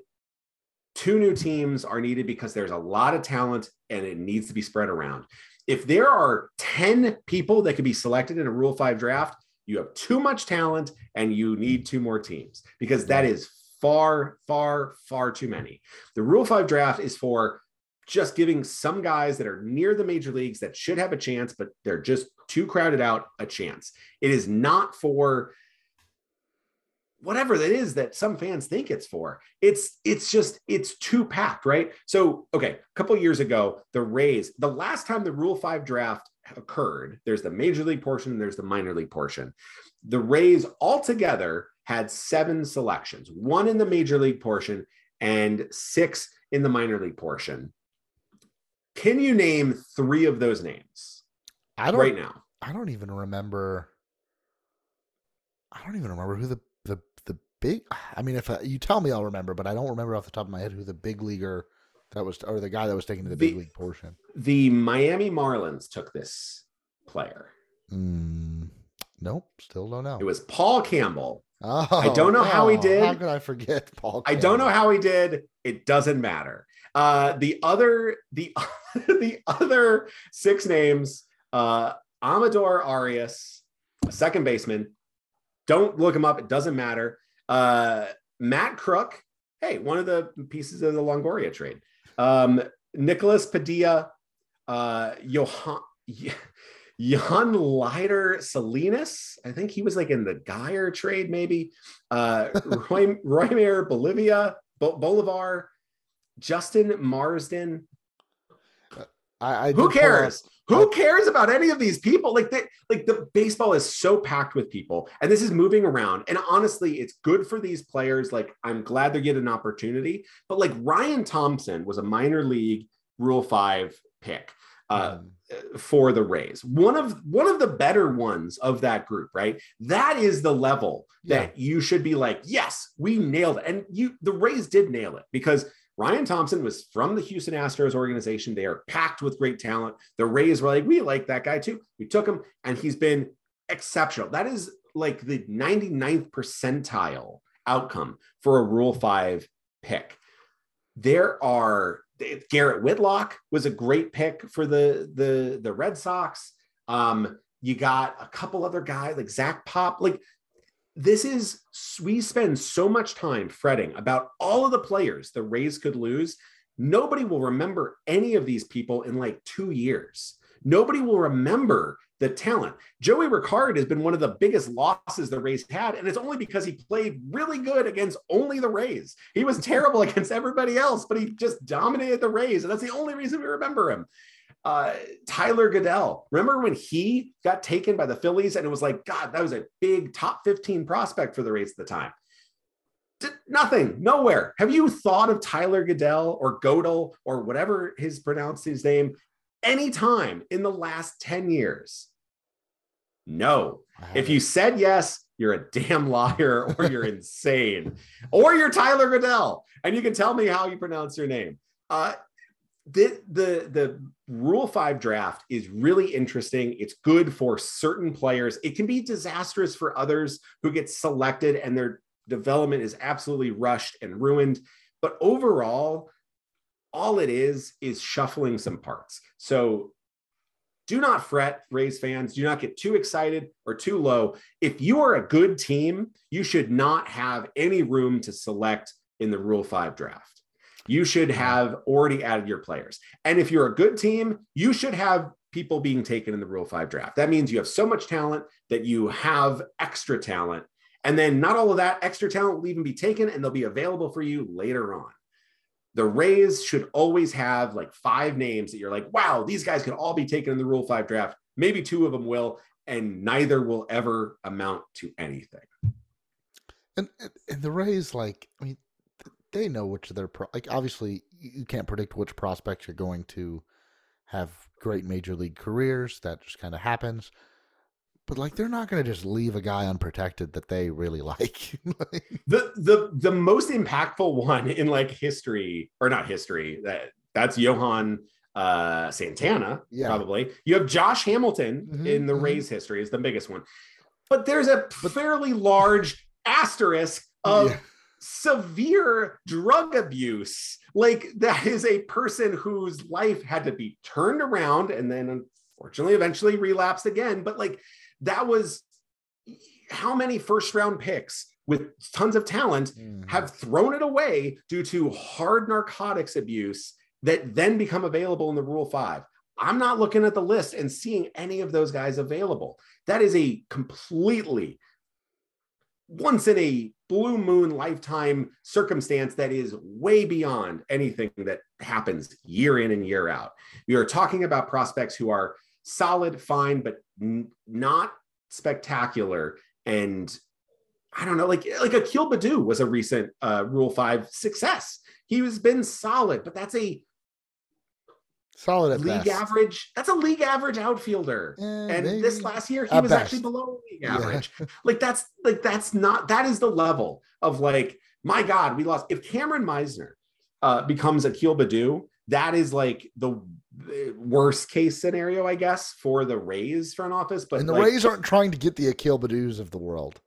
two new teams are needed because there's a lot of talent and it needs to be spread around. If there are 10 people that could be selected in a Rule 5 draft, you have too much talent and you need two more teams because that is far, far, far too many. The Rule 5 draft is for just giving some guys that are near the major leagues that should have a chance, but they're just too crowded out a chance. It is not for whatever that is that some fans think it's for. It's it's just it's too packed, right? So okay, a couple years ago, the Rays, the last time the Rule 5 draft occurred, there's the major league portion, and there's the minor league portion. The Rays altogether had seven selections, one in the major league portion and six in the minor league portion. Can you name three of those names I don't right now? I don't even remember. I don't even remember who the the the big. I mean, if I, you tell me, I'll remember, but I don't remember off the top of my head who the big leaguer that was, or the guy that was taken to the, big league portion. The Miami Marlins took this player. Mm, nope, still don't know. It was Paul Campbell. Oh, don't know how he did. How could I forget Paul? I don't know how he did. It doesn't matter. Uh, the other the the other six names: uh, Amador Arias, a second baseman. Don't look him up. It doesn't matter. Uh, Matt Krook. Hey, one of the pieces of the Longoria trade. Um, Nicholas Padilla. Uh, Johan. Jhonleider Salinas. I think he was like in the Geyer trade, maybe. Uh, Roy, Roymer Bolivia, Bo- Bolivar, Justin Marsden. I, I Who did pull up- cares? Who cares about any of these people? Like they, like the baseball is so packed with people, and this is moving around. And honestly, it's good for these players. Like I'm glad they get an opportunity. But like Ryan Thompson was a minor league Rule Five pick. Uh, Mm, for the Rays. One of one of the better ones of that group, right? That is the level that you should be like, yes, we nailed it. And you the Rays did nail it because Ryan Thompson was from the Houston Astros organization. They are packed with great talent. The Rays were like, we like that guy too. We took him and he's been exceptional. That is like the 99th percentile outcome for a Rule 5 pick. There are Garrett Whitlock was a great pick for the the the Red Sox. Um, you got a couple other guys like Zach Pop. Like this is we spend so much time fretting about all of the players the Rays could lose. Nobody will remember any of these people in like two years. Nobody will remember the talent. Joey Rickard has been one of the biggest losses the Rays had, and it's only because he played really good against only the Rays. He was terrible against everybody else, but he just dominated the Rays, and that's the only reason we remember him. uh, Tyler Goeddel. Remember when he got taken by the Phillies and it was like, God, that was a big top 15 prospect for the Rays at the time. Did nothing, nowhere. Have you thought of Tyler Goeddel or Godel or whatever his pronounced his name anytime in the last 10 years? No. If you said yes, you're a damn liar or you're insane or you're Tyler Goodell and you can tell me how you pronounce your name. Uh, the, the the rule 5 draft is really interesting it's good for certain players it can be disastrous for others who get selected and their development is absolutely rushed and ruined but overall all it is is shuffling some parts so do not fret, Rays fans. Do not get too excited or too low. If you are a good team, you should not have any room to select in the Rule 5 draft. You should have already added your players. And if you're a good team, you should have people being taken in the Rule 5 draft. That means you have so much talent that you have extra talent. And then not all of that extra talent will even be taken and they'll be available for you later on the Rays should always have like five names that you're like, wow, these guys can all be taken in the Rule 5 draft. Maybe two of them will, and neither will ever amount to anything. And, and the Rays, like, I mean, they know which of their, pro- like, obviously, you can't predict which prospects are going to have great major league careers. That just kind of happens but like they're not going to just leave a guy unprotected that they really like. the the the most impactful one in like history or not history that that's Johan uh, Santana yeah. probably. You have Josh Hamilton mm-hmm, in the mm-hmm. Rays history is the biggest one. But there's a fairly large asterisk of yeah. severe drug abuse. Like that is a person whose life had to be turned around and then unfortunately eventually relapsed again. But like that was how many first round picks with tons of talent mm. have thrown it away due to hard narcotics abuse that then become available in the Rule 5. I'm not looking at the list and seeing any of those guys available. That is a completely once in a blue moon lifetime circumstance that is way beyond anything that happens year in and year out. We are talking about prospects who are solid, fine, but n- not spectacular. And I don't know, like like Akil Baddoo was a recent uh, Rule Five success. He has been solid, but that's a solid league best. average. That's a league average outfielder. Eh, and maybe. this last year, he was best. actually below league average. Yeah. like that's like that's not that is the level of like my God, we lost. If Cameron Misner uh, becomes Akil Baddoo, that is like the worst case scenario, I guess, for the Rays front office. But and the like, Rays aren't trying to get the Akil Baddoos of the world.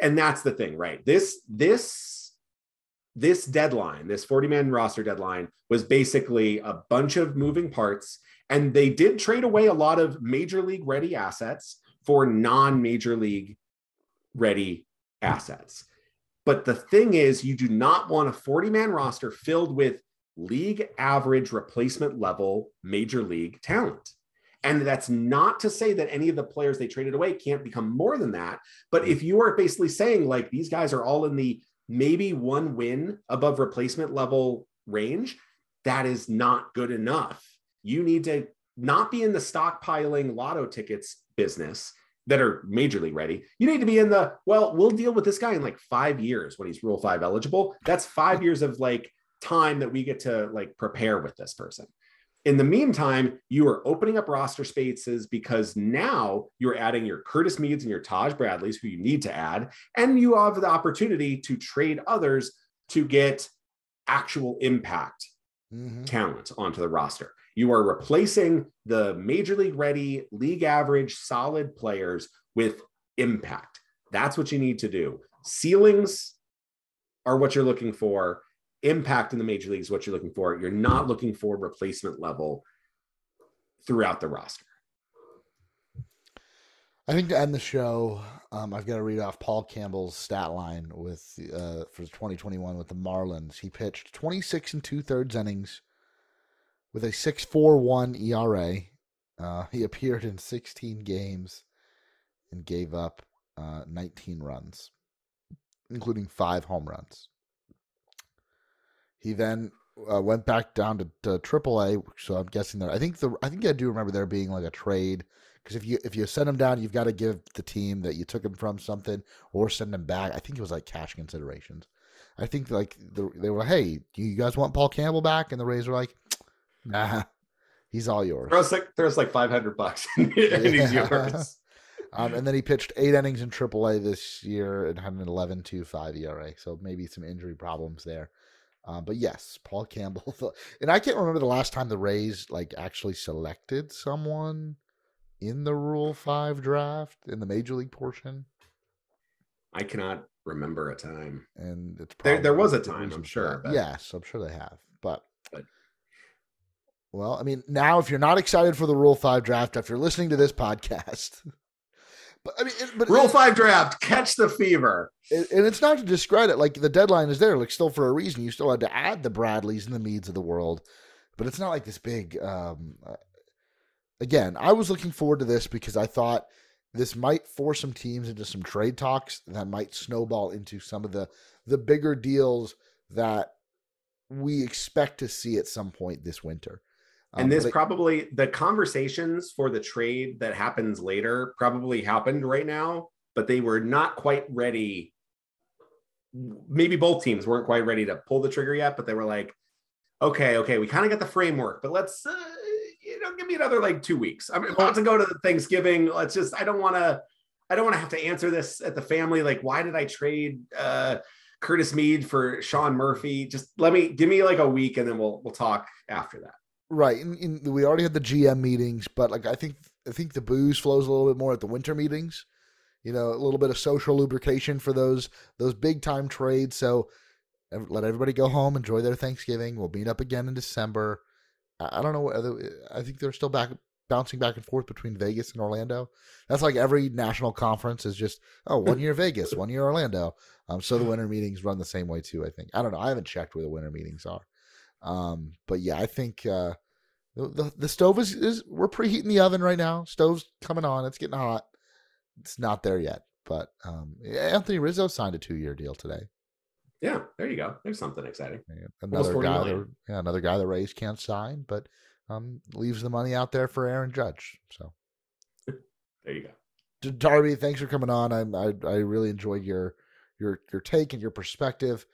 And that's the thing, right? This this this deadline, this 40 man roster deadline, was basically a bunch of moving parts. And they did trade away a lot of major league ready assets for non major league ready assets. But the thing is, you do not want a 40 man roster filled with league average replacement level major league talent. And that's not to say that any of the players they traded away can't become more than that. But if you are basically saying like these guys are all in the maybe one win above replacement level range, that is not good enough. You need to not be in the stockpiling lotto tickets business that are majorly ready. You need to be in the, well, we'll deal with this guy in like five years when he's rule five eligible. That's five years of like time that we get to like prepare with this person. In the meantime, you are opening up roster spaces because now you're adding your Curtis Meads and your Taj Bradleys, who you need to add, and you have the opportunity to trade others to get actual impact mm-hmm. talent onto the roster. You are replacing the major league ready, league average, solid players with impact. That's what you need to do. Ceilings are what you're looking for impact in the major leagues what you're looking for. You're not looking for replacement level throughout the roster. I think to end the show, um, I've got to read off Paul Campbell's stat line with uh, for 2021 with the Marlins. He pitched 26 and two thirds innings with a 6.41 ERA. Uh, he appeared in 16 games and gave up uh, 19 runs, including five home runs. He then uh, went back down to, to AAA. So I'm guessing that I think the I think I do remember there being like a trade because if you if you send him down, you've got to give the team that you took him from something or send him back. I think it was like cash considerations. I think like the, they were, hey, do you guys want Paul Campbell back? And the Rays were like, nah, he's all yours. There's like there's like 500 bucks and he's yours. Um, and then he pitched eight innings in AAA this year and had an 11.25 ERA. So maybe some injury problems there. Um, but yes, Paul Campbell. And I can't remember the last time the Rays like actually selected someone in the Rule Five draft in the Major League portion. I cannot remember a time. And it's there. There was a time, I'm sure. But... Yes, I'm sure they have. But, but well, I mean, now if you're not excited for the Rule Five draft after listening to this podcast. But I mean, it, but Rule Five draft, catch the fever. It, and it's not to discredit, like the deadline is there, like still for a reason. You still had to add the Bradleys and the Meads of the world, but it's not like this big. Um, uh, again, I was looking forward to this because I thought this might force some teams into some trade talks that might snowball into some of the the bigger deals that we expect to see at some point this winter. Um, and this probably the conversations for the trade that happens later probably happened right now, but they were not quite ready. Maybe both teams weren't quite ready to pull the trigger yet, but they were like, okay, okay, we kind of got the framework, but let's, uh, you know, give me another like two weeks. I'm about to go to Thanksgiving. Let's just, I don't want to, I don't want to have to answer this at the family. Like, why did I trade uh, Curtis Mead for Sean Murphy? Just let me, give me like a week and then we'll, we'll talk after that. Right, and, and, we already had the GM meetings, but like I think I think the booze flows a little bit more at the winter meetings. You know, a little bit of social lubrication for those those big time trades. So let everybody go home, enjoy their Thanksgiving. We'll meet up again in December. I, don't know I think they're still back bouncing back and forth between Vegas and Orlando. That's like every national conference is just oh one year Vegas, one year Orlando. Um, so the winter meetings run the same way too. I think I don't know. I haven't checked where the winter meetings are. Um, but yeah, I think uh, the the stove is, is we're preheating the oven right now. Stove's coming on. It's getting hot. It's not there yet, but um, Anthony Rizzo signed a two year deal today. Yeah, there you go. There's something exciting. Another guy, that, yeah, another guy the Rays can't sign, but um, leaves the money out there for Aaron Judge. So there you go. Darby, thanks for coming on. I, I I really enjoyed your your your take and your perspective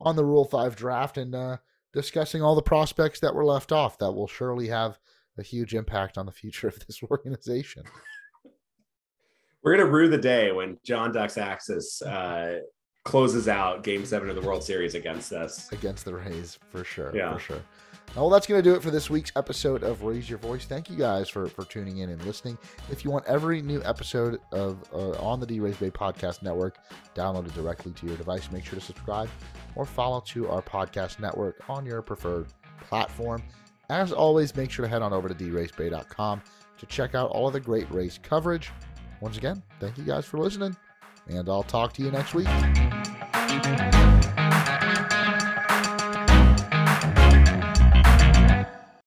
on the Rule Five draft, and uh, discussing all the prospects that were left off that will surely have a huge impact on the future of this organization. We're going to rue the day when John Doxakis uh, closes out game seven of the World Series against us. Against the Rays, for sure. Yeah. For sure. Well, that's going to do it for this week's episode of Raise Your Voice. Thank you guys for, for tuning in and listening. If you want every new episode of uh, on the DRaysBay Podcast Network downloaded directly to your device, make sure to subscribe or follow to our podcast network on your preferred platform. As always, make sure to head on over to draysbay.com to check out all of the great Rays coverage. Once again, thank you guys for listening, and I'll talk to you next week.